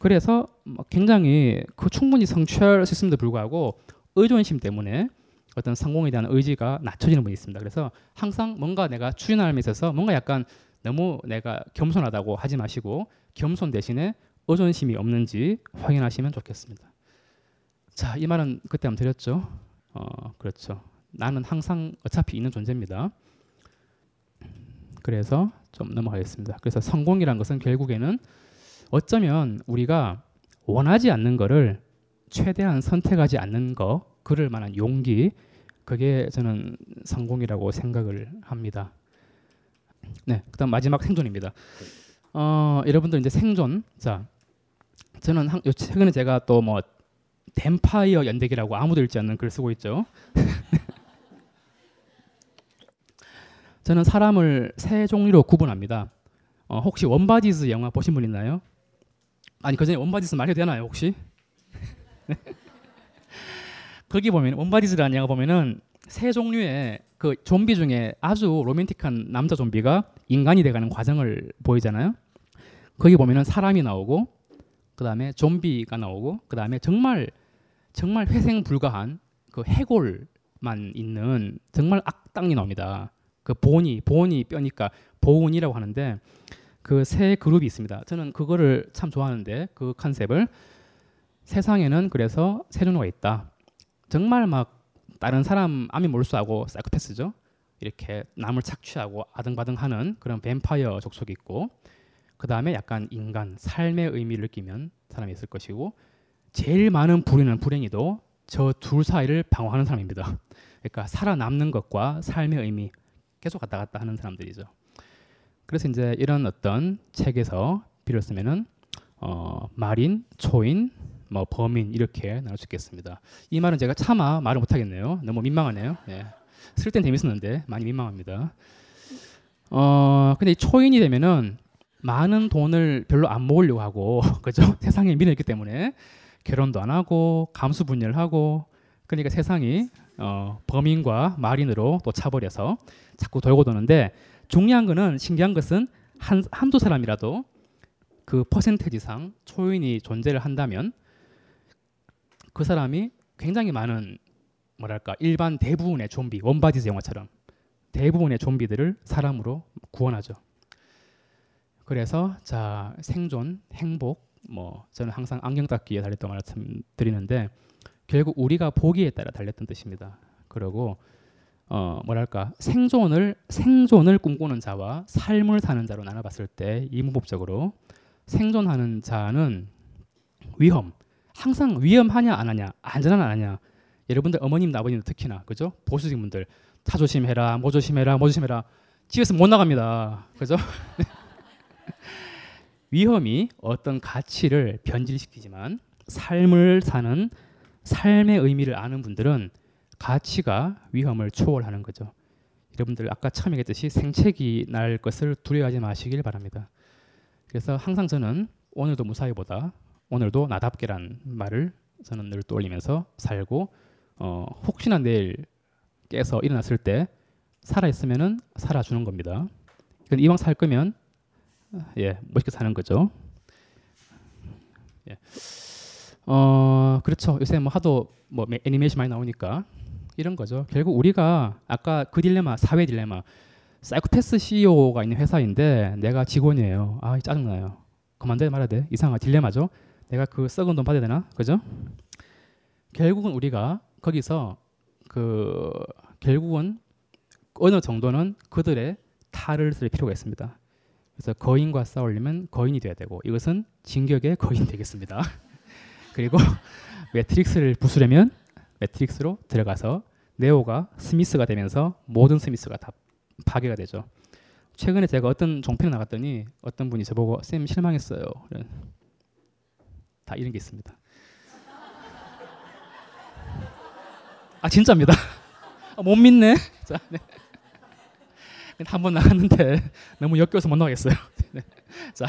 그래서 굉장히 그 충분히 성취할 수 있음에도 불구하고 의존심 때문에 어떤 성공에 대한 의지가 낮춰지는 분이 있습니다. 그래서 항상 뭔가 내가 추진함에 있어서 뭔가 약간 너무 내가 겸손하다고 하지 마시고 겸손 대신에 의존심이 없는지 확인하시면 좋겠습니다. 자, 이 말은 그때 한번 드렸죠. 어, 그렇죠. 나는 항상 어차피 있는 존재입니다. 그래서 좀 넘어가겠습니다. 그래서 성공이란 것은 결국에는 어쩌면 우리가 원하지 않는 거를 최대한 선택하지 않는 거, 그럴 만한 용기, 그게 저는 성공이라고 생각을 합니다. 네, 그다음 마지막 생존입니다. 어, 여러분들 이제 생존, 자, 저는 한, 최근에 제가 또 뭐 댐파이어 연대기라고 아무도 읽지 않는 글 쓰고 있죠. 저는 사람을 세 종류로 구분합니다. 어, 혹시 웜바디즈 영화 보신 분 있나요? 아니 그 전에 웜바디즈 말해도 되나요 혹시? 거기 보면 원바디즈라는 영화 보면은 세 종류의 그 좀비 중에 아주 로맨틱한 남자 좀비가 인간이 돼가는 과정을 보이잖아요. 거기 보면은 사람이 나오고 그 다음에 좀비가 나오고 그 다음에 정말 정말 회생 불가한 그 해골만 있는 정말 악당이 나옵니다. 그 보니 보니 뼈니까 보운이라고 하는데 그 세 그룹이 있습니다. 저는 그거를 참 좋아하는데 그 컨셉을 세상에는 그래서 세 종류가 있다. 정말 막 다른 사람 암이 몰수하고 사이코패스죠. 이렇게 남을 착취하고 아등바등하는 그런 뱀파이어 족속이 있고 그 다음에 약간 인간 삶의 의미를 느끼면 사람이 있을 것이고 제일 많은 불행은 불행이도 저 둘 사이를 방어하는 사람입니다. 그러니까 살아남는 것과 삶의 의미 계속 갔다 갔다 하는 사람들이죠. 그래서 이제 이런 어떤 책에서 비를 쓰면은 어, 말인, 초인, 뭐 범인 이렇게 나눌 수 있겠습니다. 이 말은 제가 차마 말을 못 하겠네요. 너무 민망하네요. 예. 쓸땐 재밌었는데 많이 민망합니다. 어 근데 초인이 되면은 많은 돈을 별로 안 모으려고 하고 그죠? 세상에 미련 있기 때문에 결혼도 안 하고 감수 분열하고 그러니까 세상이 어, 범인과 말인으로 또 차버려서 자꾸 돌고 도는데 중요한 거는 신기한 것은 한 한두 사람이라도 그 퍼센테지상 초인이 존재를 한다면 그 사람이 굉장히 많은 뭐랄까 일반 대부분의 좀비 웜바디즈 영화처럼 대부분의 좀비들을 사람으로 구원하죠. 그래서 자 생존, 행복, 뭐 저는 항상 안경 닦기에 달렸단 말씀 드리는데 결국 우리가 보기에 따라 달렸단 뜻입니다. 그리고 어 뭐랄까 생존을 생존을 꿈꾸는 자와 삶을 사는 자로 나눠봤을 때 이문법적으로 생존하는 자는 위험 항상 위험하냐 안 하냐 안전한 안 하냐. 여러분들 어머님 아버님 특히나 그죠? 보수적인 분들. 차 조심해라 뭐 조심해라 뭐 조심해라. 집에서 못 나갑니다. 그죠 위험이 어떤 가치를 변질시키지만 삶을 사는 삶의 의미를 아는 분들은 가치가 위험을 초월하는 거죠. 여러분들 아까 처음에 얘기했듯이 생책이 날 것을 두려워하지 마시길 바랍니다. 그래서 항상 저는 오늘도 무사히보다 오늘도 나답게란 말을 저는 늘 떠올리면서 살고 어, 혹시나 내일 깨서 일어났을 때 살아 있으면은 살아주는 겁니다. 이왕 살 거면 예 멋있게 사는 거죠. 예. 어 그렇죠. 요새 뭐 하도 뭐 애니메이션 많이 나오니까 이런 거죠. 결국 우리가 아까 그 딜레마, 사회 딜레마. 사이코패스 CEO가 있는 회사인데 내가 직원이에요. 아 짜증나요. 그만둬야 말아야 돼. 이상한 딜레마죠. 내가 그 썩은 돈 받아야 되나? 그죠? 결국은 우리가 거기서 그 결국은 어느 정도는 그들의 탈을 쓸 필요가 있습니다. 그래서 거인과 싸우려면 거인이 돼야 되고 이것은 진격의 거인 되겠습니다. 그리고 매트릭스를 부수려면 매트릭스로 들어가서 네오가 스미스가 되면서 모든 스미스가 다 파괴가 되죠. 최근에 제가 어떤 종편에 나갔더니 어떤 분이 저보고 쌤 실망했어요. 다 이런 게 있습니다. 아 진짜입니다. 아, 못 믿네. 자, 네. 한 번 나갔는데 너무 역겨워서 못 나가겠어요. 네. 자,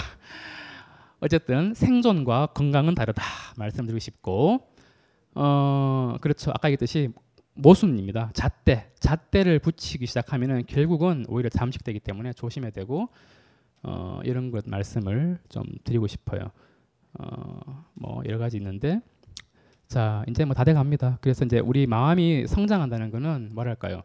어쨌든 생존과 건강은 다르다 말씀드리고 싶고, 어 그렇죠. 아까 얘기했듯이 모순입니다. 잣대, 잣대를 붙이기 시작하면은 결국은 오히려 잠식되기 때문에 조심해야 되고, 어 이런 것 말씀을 좀 드리고 싶어요. 어 뭐 여러 가지 있는데. 자, 이제 뭐 다 돼갑니다. 그래서 이제 우리 마음이 성장한다는 거는 뭐랄까요?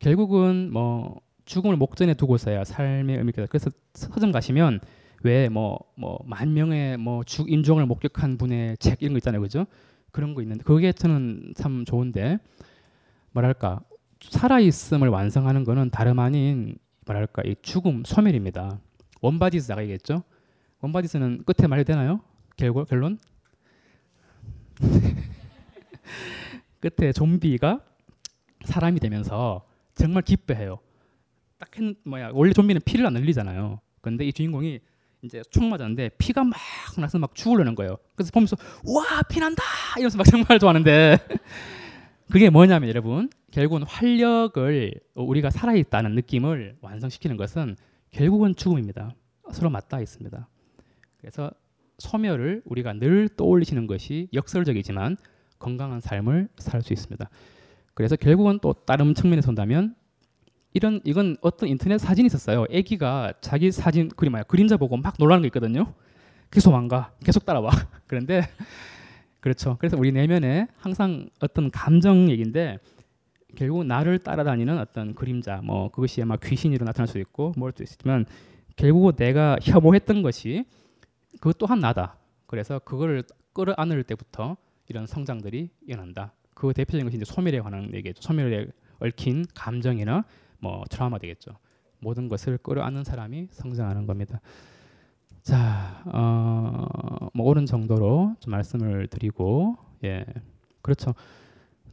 결국은 뭐 죽음을 목전에 두고서야 삶의 의미가 그래서 서점 가시면 왜 뭐 뭐 만 명의 뭐 죽 인종을 목격한 분의 책 이런 거 있잖아요, 그죠? 그런 거 있는데 그게 저는 참 좋은데 뭐랄까 살아 있음을 완성하는 거는 다름 아닌 뭐랄까 이 죽음 소멸입니다. 웜바디스 나가겠죠? 웜바디스는 끝에 말이 되나요? 결과 결론? 끝에 좀비가 사람이 되면서 정말 기뻐해요. 딱 했, 뭐야 원래 좀비는 피를 안 흘리잖아요. 근데 이 주인공이 이제 총 맞았는데 피가 막 나서 막 죽으려는 거예요. 그래서 보면서 와 피난다 이러면서 막 정말 좋아하는데 그게 뭐냐면 여러분 결국은 활력을 우리가 살아있다는 느낌을 완성시키는 것은 결국은 죽음입니다. 서로 맞닿아 있습니다. 그래서 소멸을 우리가 늘 떠올리시는 것이 역설적이지만 건강한 삶을 살 수 있습니다. 그래서 결국은 또 다른 측면에서 본다면 이런 이건 어떤 인터넷 사진이 있었어요. 아기가 자기 사진 그림 뭐야 그림자 보고 막 놀라는 게 있거든요. 계속 안 가, 계속 따라와. 그런데 그렇죠. 그래서 우리 내면에 항상 어떤 감정 얘기인데 결국 나를 따라다니는 어떤 그림자, 뭐 그것이 아마 귀신으로 나타날 수 있고 뭘 수도 있지만 결국 내가 혐오했던 것이 그것 또한 나다. 그래서 그거를 끌어안을 때부터 이런 성장들이 일어난다. 그 대표적인 것이 이제 소멸에 관한 얘기죠. 소멸에 얽힌 감정이나 뭐 트라우마 되겠죠. 모든 것을 끌어안는 사람이 성장하는 겁니다. 자, 어, 뭐 옳은 정도로 좀 말씀을 드리고, 예, 그렇죠.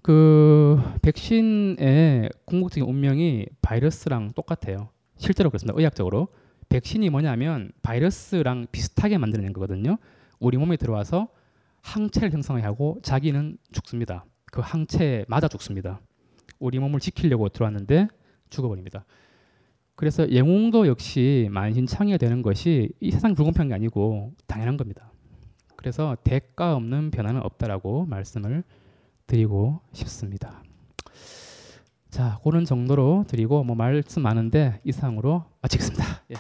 그 백신의 궁극적인 운명이 바이러스랑 똑같아요. 실제로 그렇습니다. 의학적으로 백신이 뭐냐면 바이러스랑 비슷하게 만드는 거거든요. 우리 몸에 들어와서 항체를 형성하고 자기는 죽습니다. 그 항체에 맞아 죽습니다. 우리 몸을 지키려고 들어왔는데 죽어버립니다. 그래서 영웅도 역시 만신창이가 되는 것이 이 세상 불공평이 아니고 당연한 겁니다. 그래서 대가 없는 변화는 없다라고 말씀을 드리고 싶습니다. 자, 그런 정도로 드리고 뭐 말씀 많은데 이상으로 마치겠습니다. 예.